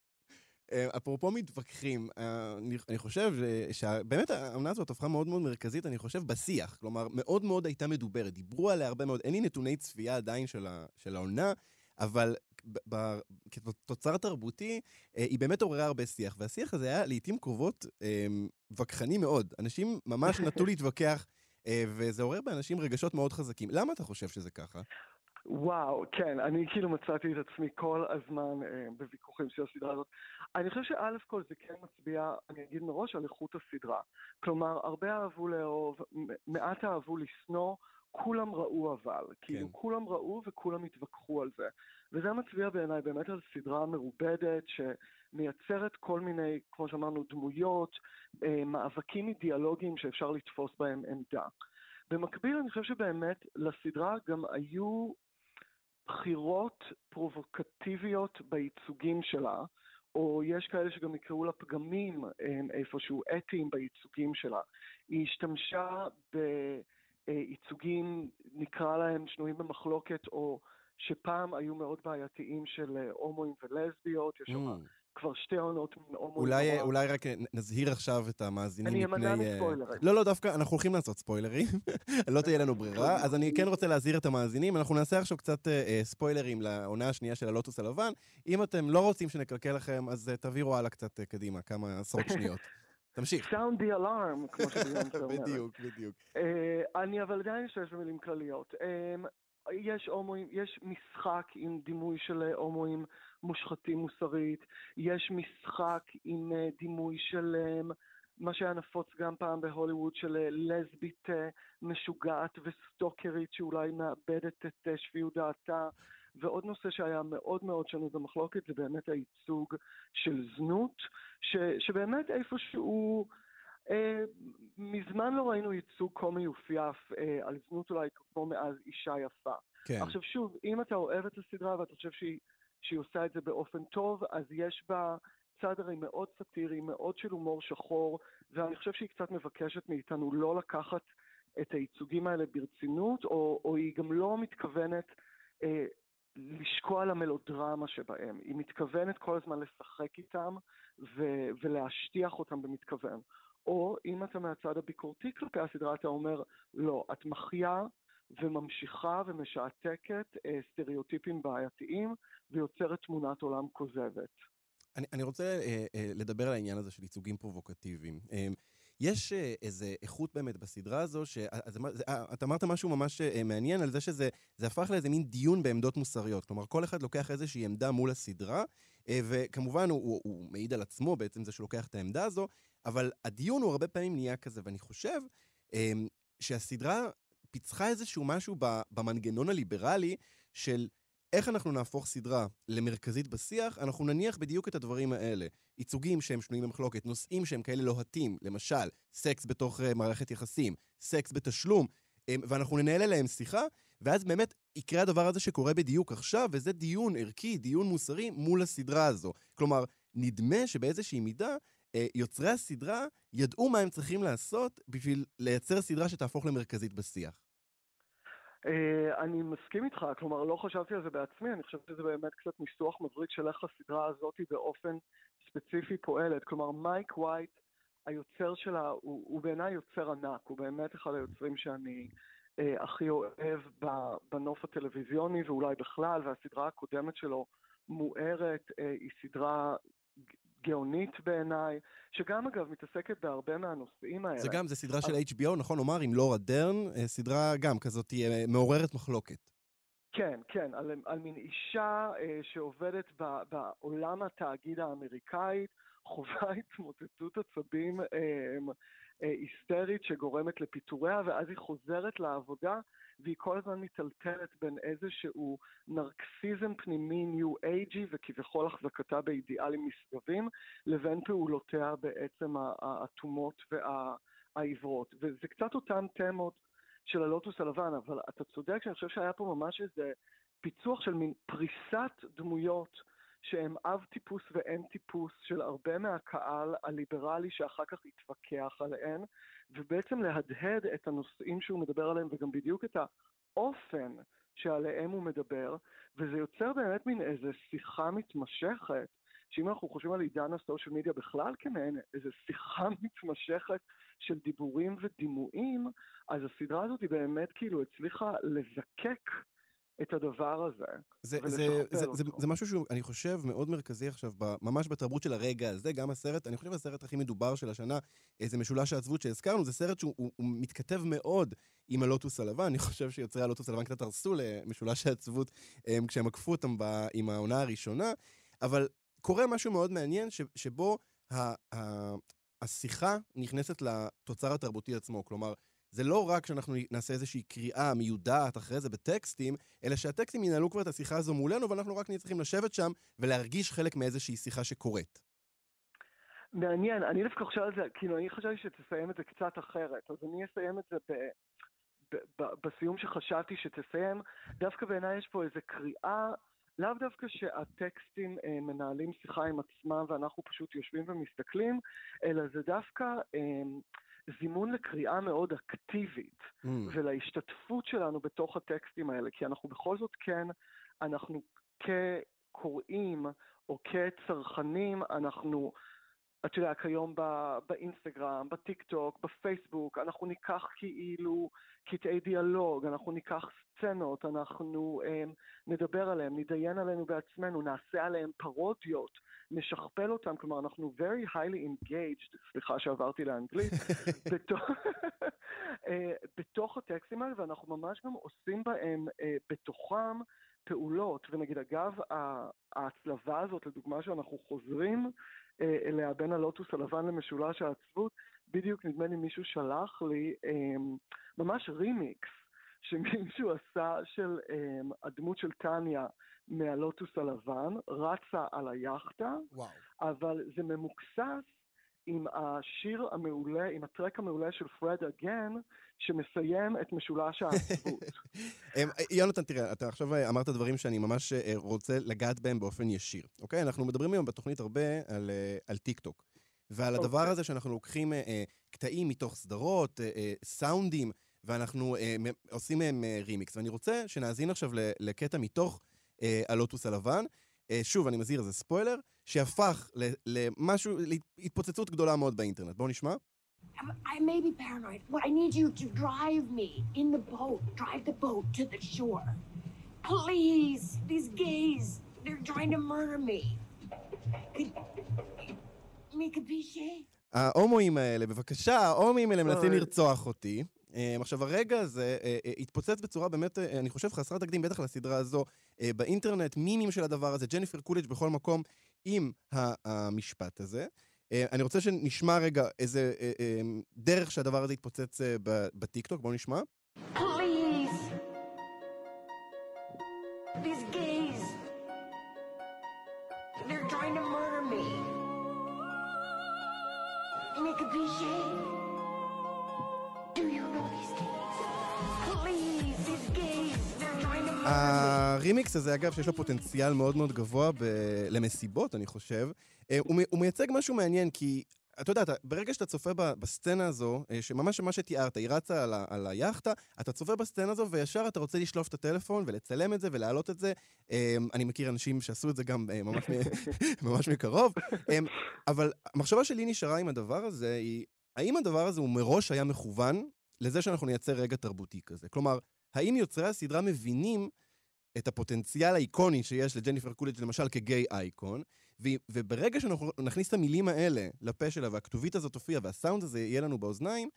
אה, אפרופו מתווכחים, אה, אני חושב שבאמת העונה הזאת הפכה מאוד מאוד מרכזית, אני חושב, בשיח. כלומר, מאוד מאוד הייתה מדוברת, דיברו עליה הרבה מאוד. אין לי נתוני צפייה עדיין של העונה, אבל כתוצר תרבותי, אה, היא באמת עוררה הרבה שיח. והשיח הזה היה לעיתים קרובות וכחני מאוד. אנשים ממש נטו להתווכח, וזה עורר באנשים רגשות מאוד חזקים. למה אתה חושב שזה ככה? וואו, כן, אני כאילו מצאתי את עצמי כל הזמן אה, בוויכוחים של הסדרה הזאת. אני חושב שא' כל זה כן מצביע, אני אגיד מראש, על איכות הסדרה. כלומר, הרבה אהבו לאהוב, מעט אהבו לשנוא, כולם ראו אבל. כן. כאילו, כולם ראו וכולם התווכחו על זה. וזה מצביע בעיניי באמת על סדרה מרובדת, שמייצרת כל מיני, כמו שאמרנו, דמויות, אה, מאבקים אידיאולוגיים שאפשר לתפוס בהם עמדה. במקביל, אני חושב שבאמת לסדרה גם היו בחירות פרובוקטיביות בייצוגים שלה, או יש כאלה שגם יקראו לה פגמים איפשהו אתיים בייצוגים שלה. היא השתמשה בייצוגים, נקרא להם, שנויים במחלוקת, או שפעם היו מאוד בעייתיים של הומואים ולסביות, יש שם mm. כבר שתי עונות הומואים. אולי, אולי רק נזהיר עכשיו את המאזינים מפני... אני אמנע מספוילרים. לא, לא, דווקא אנחנו הולכים לעשות ספוילרים, לא תהיה לנו ברירה, אז אני כן רוצה להזהיר את המאזינים. אנחנו נעשה עכשיו קצת אה, ספוילרים לעונה השנייה של הלוטוס הלבן. אם אתם לא רוצים שנקלקל לכם, אז אה, תעבירו הלאה קצת אה, קדימה, כמה עשרות שניות. תמשיך. סאונד די אלארם, כמו שביונס אומרת. בדיוק, בדיוק. אני אבל עדיין אשתמש במילים כלליות. יש הומואים, יש משחק עם דימוי של הומואים מושחתים מוסרית, יש משחק עם uh, דימוי של um, מה שהיה נפוץ גם פעם בהוליווד של לסבית משוגעת וסטוקרית שאולי מאבדת את שפיות דעתה. ועוד נושא שהיה מאוד מאוד שנוי במחלוקת זה באמת הייצוג של זנות, ש, שבאמת איפשהו... אה, מזמן לא ראינו ייצוג כה מיופייף אה, על זנות אולי כמו מאז אישה יפה. כן. עכשיו שוב, אם אתה אוהב את הסדרה ואתה חושב שהיא, שהיא עושה את זה באופן טוב, אז יש בה צד הרי מאוד סאטירי, מאוד של הומור שחור, ואני חושב שהיא קצת מבקשת מאיתנו לא לקחת את הייצוגים האלה ברצינות, או, או היא גם לא מתכוונת אה, לשקוע על המלודרמה שבהם. היא מתכוונת כל הזמן לשחק איתם ו- ולהשטיח אותם במתכוון. או אם אתה מהצד הביקורתי כלפי הסדרה, אתה אומר, לא, את מחיה וממשיכה ומשעתקת אה, סטריאוטיפים בעייתיים ויוצרת תמונת עולם כוזבת. אני, אני רוצה אה, אה, לדבר על העניין הזה של ייצוגים פרובוקטיביים. אה, יש אה, איזו איכות באמת בסדרה הזו, שאתה אה, אמרת משהו ממש אה, מעניין על זה שזה זה הפך לאיזה מין דיון בעמדות מוסריות. כלומר, כל אחד לוקח איזושהי עמדה מול הסדרה, אה, וכמובן הוא, הוא, הוא מעיד על עצמו בעצם זה שהוא לוקח את העמדה הזו, אבל הדיון הוא הרבה פעמים נהיה כזה, ואני חושב אה, שהסדרה פיצחה איזשהו משהו במנגנון הליברלי של איך אנחנו נהפוך סדרה למרכזית בשיח, אנחנו נניח בדיוק את הדברים האלה. ייצוגים שהם שנויים במחלוקת, נושאים שהם כאלה לוהטים, למשל, סקס בתוך uh, מערכת יחסים, סקס בתשלום, um, ואנחנו ננהל עליהם שיחה, ואז באמת יקרה הדבר הזה שקורה בדיוק עכשיו, וזה דיון ערכי, דיון מוסרי מול הסדרה הזו. כלומר, נדמה שבאיזושהי מידה, יוצרי הסדרה ידעו מה הם צריכים לעשות בשביל לייצר סדרה שתהפוך למרכזית בשיח. Uh, אני מסכים איתך, כלומר לא חשבתי על זה בעצמי, אני חושב שזה באמת קצת ניסוח מבריק של איך הסדרה הזאת באופן ספציפי פועלת. כלומר מייק ווייט, היוצר שלה, הוא, הוא בעיניי יוצר ענק, הוא באמת אחד היוצרים שאני uh, הכי אוהב בנוף הטלוויזיוני ואולי בכלל, והסדרה הקודמת שלו מוארת, uh, היא סדרה גאונית בעיניי, שגם אגב מתעסקת בהרבה מהנושאים האלה. זה גם, זה סדרה של HBO, נכון לומר, עם לורה דרן, אה, סדרה גם כזאת אה, מעוררת מחלוקת. כן, כן, על, על מין אישה אה, שעובדת ב, בעולם התאגיד האמריקאי, חווה התמוטטות עצבים אה, אה, היסטרית שגורמת לפיטוריה, ואז היא חוזרת לעבודה והיא כל הזמן מיטלטלת בין איזשהו נרקסיזם פנימי ניו אייג'י וכביכול החזקתה באידיאלים נשגבים, לבין פעולותיה בעצם האטומות והעיוורות. וזה קצת אותן תמות של הלוטוס הלבן, אבל אתה צודק שאני חושב שהיה פה ממש איזה פיצוח של מין פריסת דמויות שהם אב טיפוס ואין טיפוס של הרבה מהקהל הליברלי שאחר כך התווכח עליהן, ובעצם להדהד את הנושאים שהוא מדבר עליהם וגם בדיוק את האופן שעליהם הוא מדבר, וזה יוצר באמת מין איזו שיחה מתמשכת שאם אנחנו חושבים על עידן הסושיאל מדיה בכלל כמעין איזו שיחה מתמשכת של דיבורים ודימויים, אז הסדרה הזאת היא באמת כאילו הצליחה לזקק את הדבר הזה. זה, זה, זה, זה, זה משהו שאני חושב מאוד מרכזי עכשיו, ממש בתרבות של הרגע הזה, גם הסרט, אני חושב הסרט הכי מדובר של השנה, איזה משולש העצבות שהזכרנו, זה סרט שהוא הוא, הוא מתכתב מאוד עם הלוטוס הלבן, אני חושב שיוצרי הלוטוס הלבן קצת הרסו למשולש העצבות הם, כשהם עקפו אותם ב, עם העונה הראשונה, אבל קורה משהו מאוד מעניין ש, שבו ה, ה, השיחה נכנסת לתוצר התרבותי עצמו, כלומר, זה לא רק שאנחנו נעשה איזושהי קריאה מיודעת אחרי זה בטקסטים, אלא שהטקסטים ינהלו כבר את השיחה הזו מולנו, ואנחנו רק נהיה צריכים לשבת שם ולהרגיש חלק מאיזושהי שיחה שקורית. מעניין, אני דווקא חושב על זה, כאילו, אני חשבתי שתסיים את זה קצת אחרת, אז אני אסיים את זה ב... ב... בסיום שחשבתי שתסיים, דווקא בעיניי יש פה איזו קריאה, לאו דווקא שהטקסטים אה, מנהלים שיחה עם עצמם ואנחנו פשוט יושבים ומסתכלים, אלא זה דווקא אה, זימון לקריאה מאוד אקטיבית mm. ולהשתתפות שלנו בתוך הטקסטים האלה, כי אנחנו בכל זאת כן, אנחנו כקוראים או כצרכנים, אנחנו, אתה יודע, כיום בא, באינסטגרם, בטיק טוק, בפייסבוק, אנחנו ניקח כאילו קטעי דיאלוג, אנחנו ניקח סצנות, אנחנו um, נדבר עליהם, נדיין עלינו בעצמנו, נעשה עליהם פרודיות, נשכפל אותם, כלומר אנחנו very highly engaged, סליחה שעברתי לאנגלית, בתוך, אה, בתוך הטקסטים האלה, ואנחנו ממש גם עושים בהם, uh, בתוכם, פעולות, ונגיד אגב ההצלבה הזאת, לדוגמה שאנחנו חוזרים אליה בין הלוטוס הלבן למשולש העצבות, בדיוק נדמה לי מישהו שלח לי אמ, ממש רימיקס שמישהו עשה של אמ, הדמות של טניה מהלוטוס הלבן, רצה על היאכטה. אבל זה ממוקסס עם השיר המעולה, עם הטראק המעולה של פרד אגיין, שמסיים את משולש העצבות. יונתן, תראה, אתה עכשיו אמרת דברים שאני ממש אה, רוצה לגעת בהם באופן ישיר, אוקיי? אנחנו מדברים היום בתוכנית הרבה על, אה, על טיק טוק. ועל הדבר. אוקיי. הזה שאנחנו לוקחים אה, אה, קטעים מתוך סדרות, אה, אה, סאונדים, ואנחנו אה, עושים מהם אה, רימיקס. ואני רוצה שנאזין עכשיו לקטע מתוך אה, הלוטוס הלבן. אה, שוב, אני מזהיר, זה ספוילר, שהפך למשהו, להתפוצצות גדולה מאוד באינטרנט. בואו נשמע. I may be paranoid, but I need you to drive me in the boat. Drive the boat to the shore. Please, these gays, they're trying to murder me. Could, ההומואים האלה, בבקשה, ההומואים האלה מנסים לרצוח אותי. אה, עכשיו, הרגע הזה אה, אה, התפוצץ בצורה באמת, אני חושב, חסרת תקדים, בטח לסדרה הזו, באינטרנט, מימים של הדבר הזה, ג'ניפר קוליג' בכל מקום עם המשפט הזה. אני רוצה שנשמע רגע איזה דרך שהדבר הזה התפוצץ בטיקטוק, בואו נשמע. הרימיקס הזה, אגב, שיש לו פוטנציאל מאוד מאוד גבוה ב- למסיבות, אני חושב, אה, הוא, הוא מייצג משהו מעניין, כי אתה יודע, אתה, ברגע שאתה צופה בסצנה הזו, אה, שממש מה שתיארת, היא רצה על, ה, על היאכטה, אתה צופה בסצנה הזו וישר אתה רוצה לשלוף את הטלפון ולצלם את זה ולהעלות את זה. אמ, אני מכיר אנשים שעשו את זה גם אה, ממש, ממש מקרוב. אבל המחשבה שלי נשארה עם הדבר הזה היא, האם הדבר הזה הוא מראש היה מכוון לזה שאנחנו נייצר רגע תרבותי כזה? כלומר, האם יוצרי הסדרה מבינים את הפוטנציאל האיקוני שיש לג'ניפר קולג' למשל כגיי אייקון, וברגע שאנחנו נכניס את המילים האלה לפה שלה, והכתובית הזאת תופיע, והסאונד הזה יהיה לנו באוזניים,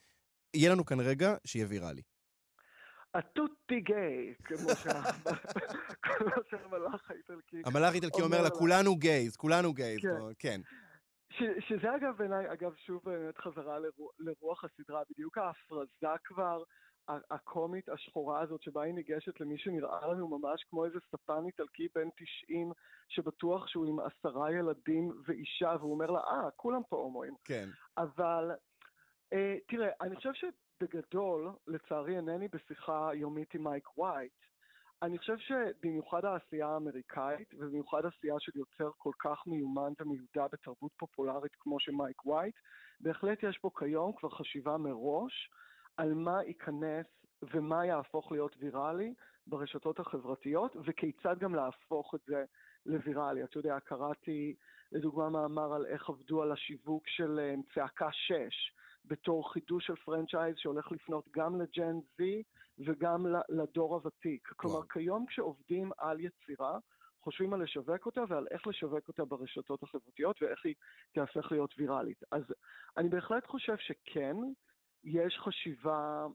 יהיה לנו כאן רגע שיהיה ויראלי. הטוטי גיי, כמו שהמלאך האיטלקי. המלאך האיטלקי אומר לה, כולנו גייז, כולנו גייז, כן. שזה אגב בעיניי, אגב, שוב באמת חזרה לרוח הסדרה, בדיוק ההפרזה כבר הקומית השחורה הזאת, שבה היא ניגשת למי שנראה לנו ממש כמו איזה ספן איטלקי בן 90, שבטוח שהוא עם עשרה ילדים ואישה, והוא אומר לה, אה, כולם פה הומואים. כן. אבל, אה, תראה, אני חושב שבגדול, לצערי אינני בשיחה יומית עם מייק וייט, אני חושב שבמיוחד העשייה האמריקאית, ובמיוחד עשייה של יוצר כל כך מיומן ומיודע בתרבות פופולרית כמו שמייק וייט, בהחלט יש פה כיום כבר חשיבה מראש על מה ייכנס ומה יהפוך להיות ויראלי ברשתות החברתיות, וכיצד גם להפוך את זה לוויראלי. אתה יודע, קראתי לדוגמה מאמר על איך עבדו על השיווק של אה, צעקה 6, בתור חידוש של פרנצ'ייז שהולך לפנות גם לג'ן Z וגם לדור הוותיק. כלומר, כיום כשעובדים על יצירה, חושבים על לשווק אותה ועל איך לשווק אותה ברשתות החברתיות ואיך היא תהפך להיות ויראלית. אז אני בהחלט חושב שכן, יש חשיבה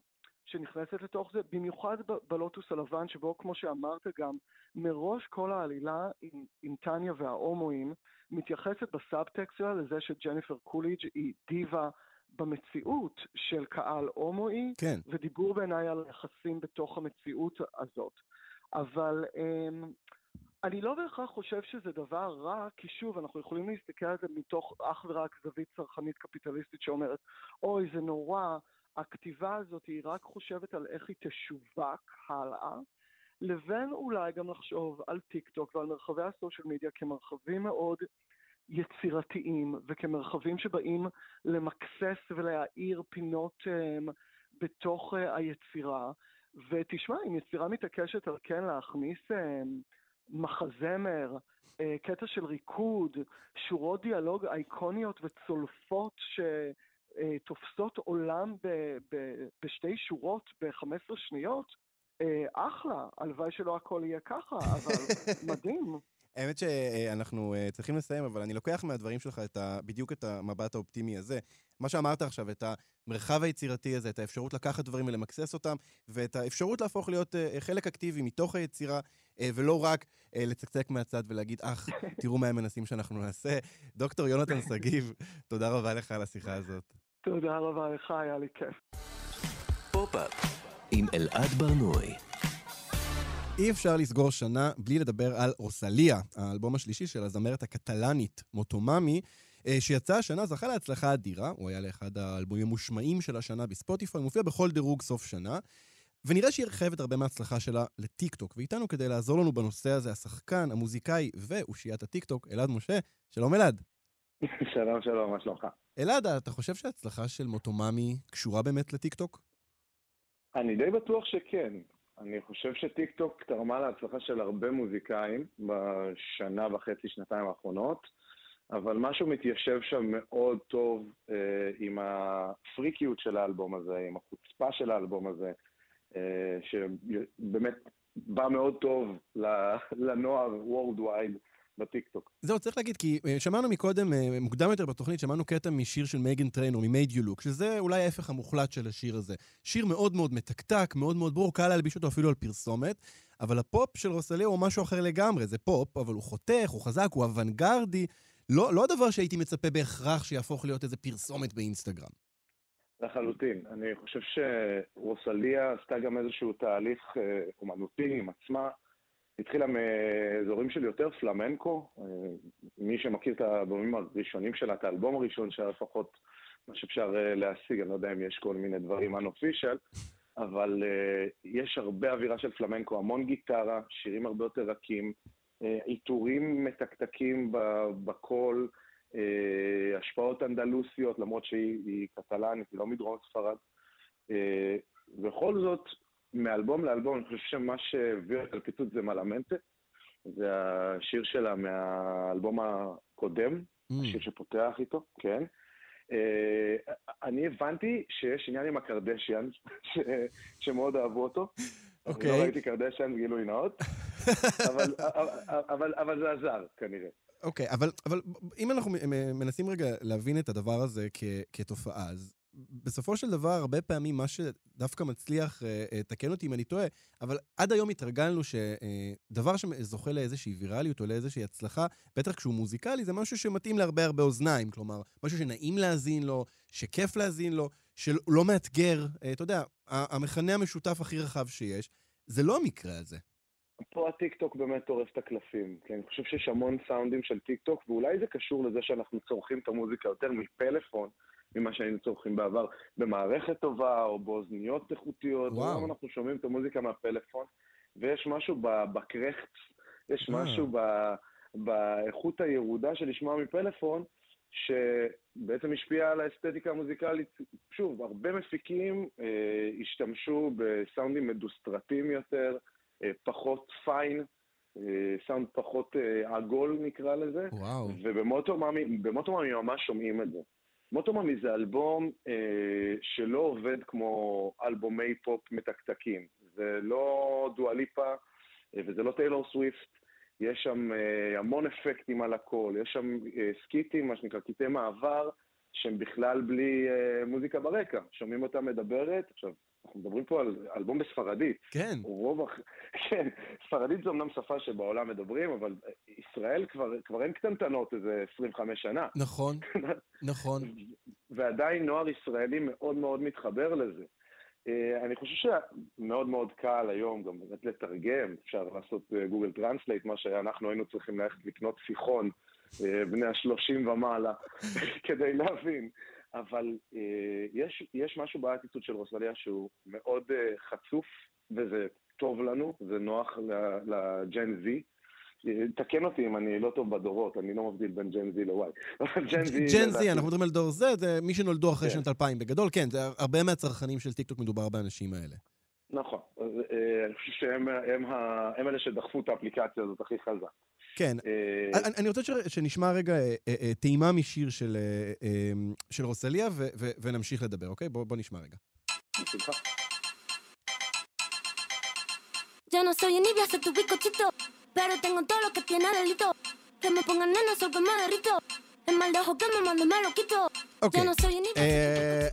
שנכנסת לתוך זה, במיוחד בלוטוס הלבן, שבו, כמו שאמרת גם, מראש כל העלילה עם, עם טניה וההומואים מתייחסת בסאבטקסט שלה לזה שג'ניפר קוליג' היא דיבה במציאות של קהל הומואי, כן. ודיבור בעיניי על יחסים בתוך המציאות הזאת. אבל um, אני לא בהכרח חושב שזה דבר רע, כי שוב, אנחנו יכולים להסתכל על זה מתוך אך ורק זווית צרכנית קפיטליסטית שאומרת, אוי, זה נורא, הכתיבה הזאת היא רק חושבת על איך היא תשווק הלאה, לבין אולי גם לחשוב על טיק טוק ועל מרחבי הסושיאל מדיה כמרחבים מאוד יצירתיים וכמרחבים שבאים למקסס ולהאיר פינות um, בתוך uh, היצירה. ותשמע, אם יצירה מתעקשת על כן להכניס um, מחזמר, uh, קטע של ריקוד, שורות דיאלוג אייקוניות וצולפות שתופסות עולם ב- ב- בשתי שורות ב-15 שניות, uh, אחלה, הלוואי שלא הכל יהיה ככה, אבל מדהים. האמת שאנחנו uh, צריכים לסיים, אבל אני לוקח מהדברים שלך את ה, בדיוק את המבט האופטימי הזה. מה שאמרת עכשיו, את המרחב היצירתי הזה, את האפשרות לקחת דברים ולמקסס אותם, ואת האפשרות להפוך להיות חלק אקטיבי מתוך היצירה, ולא רק אה, לצקצק מהצד ולהגיד, אך, תראו מה הם מנסים שאנחנו נעשה. דוקטור יונתן שגיב, תודה רבה לך על השיחה הזאת. תודה רבה לך, היה לי כיף. פופ-אפ עם אלעד ברנועי. אי אפשר לסגור שנה בלי לדבר על רוסליה, האלבום השלישי של הזמרת הקטלאנית מוטוממי, אה, שיצא השנה, זכה להצלחה אדירה, הוא היה לאחד האלבומים המושמעים של השנה בספוטיפיי, מופיע בכל דירוג סוף שנה, ונראה שהיא חייבת הרבה מההצלחה שלה לטיקטוק, ואיתנו כדי לעזור לנו בנושא הזה, השחקן, המוזיקאי ואושיית הטיקטוק, אלעד משה. שלום אלעד. שלום, שלום, מה שלומך? אלעד, אתה חושב שההצלחה של מוטוממי קשורה באמת לטיקטוק? אני די בטוח שכן. אני חושב שטיק טוק תרמה להצלחה של הרבה מוזיקאים בשנה וחצי, שנתיים האחרונות, אבל משהו מתיישב שם מאוד טוב אה, עם הפריקיות של האלבום הזה, עם החוצפה של האלבום הזה, שבאמת בא מאוד טוב לנוער worldwide. בטיקטוק. זהו, צריך להגיד, כי אה, שמענו מקודם, אה, מוקדם יותר בתוכנית, שמענו קטע משיר של מייגן טריינור, מ-Made You Look, שזה אולי ההפך המוחלט של השיר הזה. שיר מאוד מאוד מתקתק, מאוד מאוד ברור, קל להלביש אותו אפילו על פרסומת, אבל הפופ של רוסליה הוא משהו אחר לגמרי, זה פופ, אבל הוא חותך, הוא חזק, הוא אוונגרדי. לא, לא הדבר שהייתי מצפה בהכרח שיהפוך להיות איזה פרסומת באינסטגרם. לחלוטין. אני חושב שרוסליה עשתה גם איזשהו תהליך אה, אומנותי עם עצמה. התחילה מאזורים של יותר פלמנקו, אה, מי שמכיר את האלבומים הראשונים שלה, את האלבום הראשון שלה לפחות, מה שאפשר אה, להשיג, אני לא יודע אם יש כל מיני דברים unofficial, אבל יש הרבה אווירה של פלמנקו, המון גיטרה, שירים הרבה יותר רכים, עיטורים מתקתקים בקול, השפעות אנדלוסיות, למרות שהיא קטלנית, היא לא מדרום ספרד. Uh, בכל זאת, מאלבום לאלבום, אני חושב שמה שהביא את הפיצוץ זה מלמנטה. זה השיר שלה מהאלבום הקודם, mm. השיר שפותח איתו, כן. Uh, אני הבנתי שיש עניין עם הקרדשיאן, שמאוד אהבו אותו. אוקיי. Okay. לא ראיתי קרדשיאן גילוי נאות, אבל, אבל, אבל זה עזר, כנראה. אוקיי, okay, אבל, אבל אם אנחנו מנסים רגע להבין את הדבר הזה כ, כתופעה, אז בסופו של דבר, הרבה פעמים מה שדווקא מצליח, אה, אה, תקן אותי אם אני טועה, אבל עד היום התרגלנו שדבר שזוכה לאיזושהי ויראליות או לאיזושהי הצלחה, בטח כשהוא מוזיקלי, זה משהו שמתאים להרבה הרבה אוזניים. כלומר, משהו שנעים להאזין לו, שכיף להאזין לו, שלא מאתגר. אה, אתה יודע, המכנה המשותף הכי רחב שיש, זה לא המקרה הזה. פה הטיקטוק באמת טורף את הקלפים, כי אני חושב שיש המון סאונדים של טיקטוק, ואולי זה קשור לזה שאנחנו צורכים את המוזיקה יותר מפלאפון. ממה שהיינו צורכים בעבר במערכת טובה או באוזניות איכותיות. וואו. אנחנו שומעים את המוזיקה מהפלאפון, ויש משהו ב crunch, יש וואו. משהו ב, באיכות הירודה של לשמוע מפלאפון, שבעצם השפיע על האסתטיקה המוזיקלית. שוב, הרבה מפיקים אה, השתמשו בסאונדים מדוסטרטים יותר, אה, פחות fine, אה, סאונד פחות אה, עגול נקרא לזה. וואו. ובמוטומאמי ממש שומעים את זה. מוטומאמי זה אלבום אה, שלא עובד כמו אלבומי פופ מתקתקים. זה לא דואה ליפה אה, וזה לא טיילור סוויפט. יש שם אה, המון אפקטים על הכל, יש שם אה, סקיטים, מה שנקרא קטעי מעבר, שהם בכלל בלי אה, מוזיקה ברקע. שומעים אותה מדברת, עכשיו, אנחנו מדברים פה על אלבום בספרדית. כן. רוב, כן, ספרדית זו אמנם שפה שבעולם מדברים, אבל ישראל כבר, כבר אין קטנטנות איזה 25 שנה. נכון, נכון. ועדיין נוער ישראלי מאוד מאוד מתחבר לזה. אה, אני חושב שמאוד מאוד קל היום גם באמת לתרגם, אפשר לעשות Google Translate, מה שאנחנו היינו צריכים ללכת לקנות שיחון, אה, בני השלושים ומעלה, כדי להבין. אבל אה, יש, יש משהו באטיטוד של רוסליה שהוא מאוד אה, חצוף, וזה טוב לנו, זה נוח ל Gen Z. אה, תקן אותי אם אני לא טוב בדורות, אני לא מבדיל בין Gen Z ל Y. Gen Z... אנחנו מדברים על דור Z, זה מי שנולדו אחרי כן. שנת 2000 בגדול, כן, זה הרבה מהצרכנים של טיקטוק מדובר באנשים האלה. נכון. אני חושב שהם אלה שדחפו את האפליקציה הזאת הכי חזק. כן. אה, אני- רוצה ש- שנשמע רגע אה, אה, טעימה משיר של, רוסליה ונמשיך לדבר, אוקיי? בוא נשמע רגע. בשמחה. Yo no soy envidia, soy tu bizcochito. Pero tengo todo lo que tiene delito. Que me pongan nena, sol que me derrito. El mal de ojo que me mando me lo quito. אוקיי.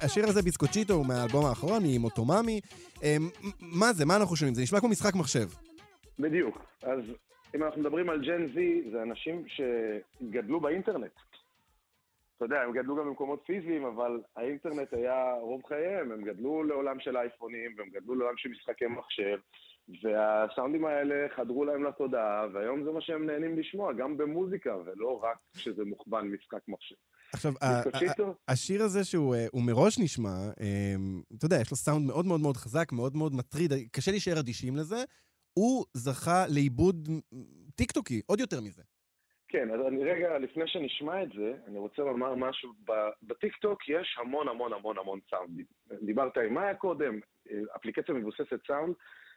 השיר הזה, ביסקוצ'יטו, הוא מהאלבום האחרון. אה, מ- מה זה? מה אנחנו שומעים? זה נשמע כמו משחק מחשב. בדיוק. אז אם אנחנו מדברים על ג'ן זי, זה אנשים שגדלו באינטרנט. אתה יודע, הם גדלו גם במקומות פיזיים, אבל האינטרנט היה רוב חייהם. הם גדלו לעולם של אייפונים, והם גדלו לעולם של משחקי מחשב, והסאונדים האלה חדרו להם לתודעה, והיום זה מה שהם נהנים לשמוע, גם במוזיקה, ולא רק כשזה מוכוון משחק מחשב. עכשיו, השיר הזה שהוא אה, מראש נשמע, אה, אתה יודע, יש לו סאונד מאוד מאוד מאוד חזק, מאוד מאוד מטריד, קשה להישאר אדישים לזה. הוא זכה לעיבוד טיקטוקי, עוד יותר מזה. כן, אז אני רגע, לפני שנשמע את זה, אני רוצה לומר משהו. בטיקטוק יש המון המון המון המון סאונדים. דיברת עם מאיה קודם, אפליקציה מבוססת סאונד,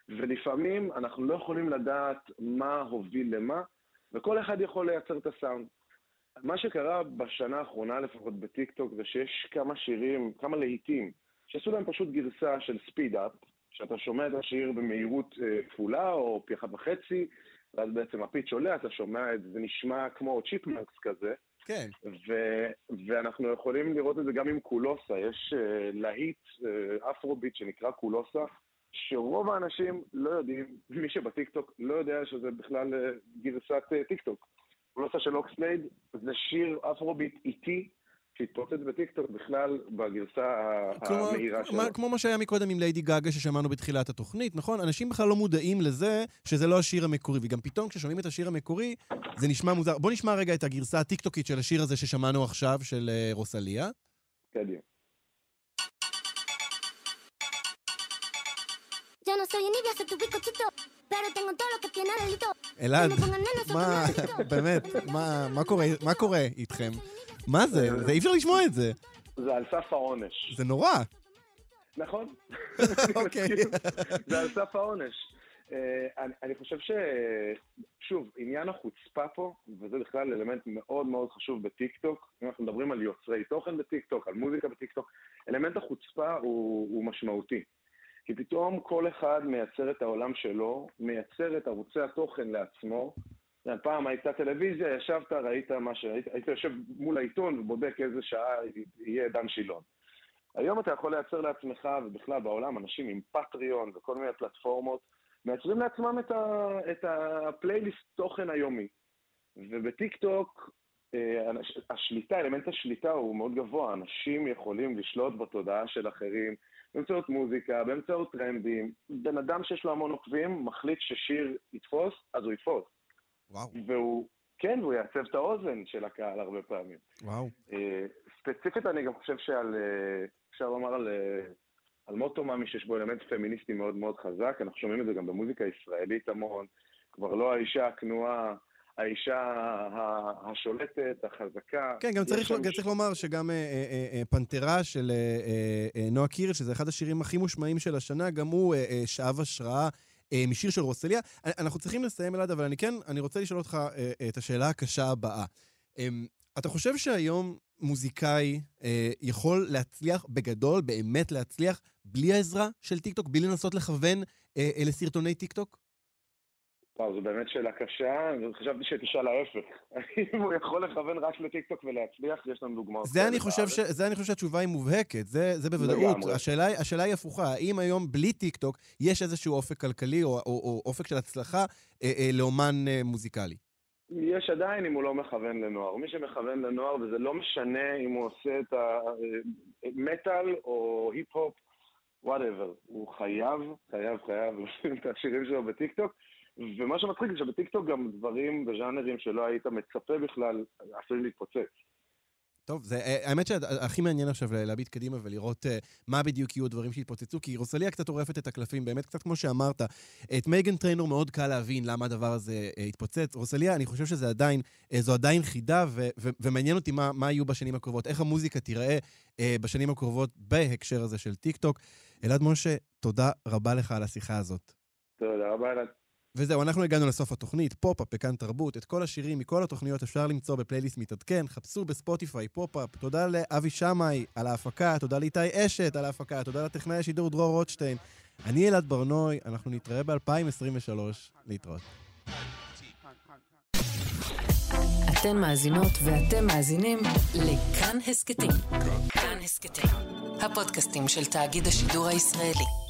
ולפעמים אנחנו לא יכולים לדעת מה הוביל למה, וכל אחד יכול לייצר את הסאונד. מה שקרה בשנה האחרונה לפחות בטיקטוק זה שיש כמה שירים, כמה להיטים, שעשו להם פשוט גרסה של speed up, שאתה שומע את השיר במהירות אה, כפולה או פי אחת וחצי, ואז בעצם ה pitch עולה, אתה שומע את זה, נשמע כמו chipmunks כזה. כן. ו- ואנחנו יכולים לראות את זה גם עם קולוסה. יש uh, להיט אה, אפרוביט שנקרא קולוסה, שרוב האנשים לא יודעים, מי שבטיקטוק לא יודע שזה בכלל אה, גרסת אה, טיקטוק. קולוסה של אוקסלייד זה שיר אפרוביט איטי, שהתפוצץ בטיקטוק בכלל בגרסה כלומר, המהירה שלו. מה- כמו מה שהיה מקודם עם ליידי גאגה ששמענו בתחילת התוכנית, נכון? אנשים בכלל לא מודעים לזה שזה לא השיר המקורי, וגם פתאום כששומעים את השיר המקורי, זה נשמע מוזר. בוא נשמע רגע את הגרסה הטיקטוקית של השיר הזה ששמענו עכשיו, של אה, רוסליה. קדימה. אלעד, מה. באמת, מה- מה קורה- מה קורה איתכם? מה זה? זה אי אפשר לשמוע את זה. זה על סף העונש. זה נורא. נכון. אוקיי. זה על סף העונש. אה, אני, אני חושב ש... שוב, עניין החוצפה פה, וזה בכלל אלמנט מאוד מאוד חשוב בטיקטוק, אם אנחנו מדברים על יוצרי תוכן בטיקטוק, על מוזיקה בטיקטוק, אלמנט החוצפה הוא, הוא משמעותי. כי פתאום כל אחד מייצר את העולם שלו, מייצר את ערוצי התוכן לעצמו. פעם הייתה טלוויזיה, ישבת, ראית מה ש... היית, היית יושב מול העיתון ובודק איזה שעה יהיה דן שילון. היום אתה יכול לייצר לעצמך, ובכלל בעולם, אנשים עם פטריון וכל מיני פלטפורמות, מייצרים לעצמם את, ה, את הפלייליסט תוכן היומי. ובטיקטוק, אה, אנש- השליטה, אלמנט השליטה הוא מאוד גבוה. אנשים יכולים לשלוט בתודעה של אחרים באמצעות מוזיקה, באמצעות טרנדים. בן אדם שיש לו המון עוקבים, מחליט ששיר יתפוס, אז הוא יתפוס. וואו. והוא, כן, והוא יעצב את האוזן של הקהל הרבה פעמים. וואו. אה, ספציפית אני גם חושב שעל, אה, אפשר לומר על, אה, על מוטומאמי שיש בו אלמנט פמיניסטי מאוד מאוד חזק, אנחנו שומעים את זה גם במוזיקה הישראלית המון, כבר לא האישה הכנועה. האישה השולטת, החזקה. כן, גם צריך, שם גם צריך לומר שגם אה, אה, אה, פנתרה של אה, אה, נועה קירל, שזה אחד השירים הכי מושמעים של השנה, גם הוא אה, אה, שאב השראה אה, משיר של רוסליה. אה, אנחנו צריכים לסיים, אלעד, אבל אני כן, אני רוצה לשאול אותך אה, אה, את השאלה הקשה הבאה. אה, אתה חושב שהיום מוזיקאי אה, יכול להצליח בגדול, באמת להצליח, בלי העזרה של טיקטוק, בלי לנסות לכוון אה, אה, לסרטוני טיקטוק? וואו, זו באמת שאלה קשה, וחשבתי שתשאל ההפך. האם הוא יכול לכוון רק לטיקטוק ולהצליח? יש לנו דוגמאות. זה אני, חושב. ש... זה אני חושב שהתשובה היא מובהקת, זה, זה בוודאות. השאלה, השאלה היא הפוכה, האם היום בלי טיקטוק יש איזשהו אופק כלכלי או, או, או אופק של הצלחה אה, אה, לאומן אה, מוזיקלי? יש עדיין אם הוא לא מכוון לנוער. מי שמכוון לנוער, וזה לא משנה אם הוא עושה את המטאל או היפ-הופ, whatever. הוא חייב, חייב, חייב לשים את השירים שלו בטיקטוק. ומה שמצחיק זה שבטיקטוק גם דברים וז'אנרים שלא היית מצפה בכלל עשויים להתפוצץ. טוב, זה, אה, האמת שהכי מעניין עכשיו להביט קדימה ולראות אה, מה בדיוק יהיו הדברים שהתפוצצו, כי רוסליה קצת טורפת את הקלפים, באמת קצת כמו שאמרת. את מייגן טריינור מאוד קל להבין למה הדבר הזה אה, התפוצץ. רוסליה, אני חושב שזה עדיין, זו עדיין חידה, ו- ו- ומעניין אותי מה, מה יהיו בשנים הקרובות, איך המוזיקה תיראה אה, בשנים הקרובות בהקשר הזה של טיק טוק. אלעד משה, תודה רבה לך על השיחה הזאת. תודה רבה, אלעד. וזהו, אנחנו הגענו לסוף התוכנית, פופ-אפ בכאן תרבות. את כל השירים מכל התוכניות אפשר למצוא בפלייליסט מתעדכן. חפשו בספוטיפיי פופ-אפ. תודה לאבי שמאי על ההפקה, תודה לאיתי אשת על ההפקה, תודה לטכנאי השידור דרור רוטשטיין. אני אלעד ברנוי, אנחנו נתראה ב-2023. להתראות. אתן מאזינות ואתם מאזינים לכאן הסכתים. כאן הסכתים, הפודקאסטים של תאגיד השידור הישראלי.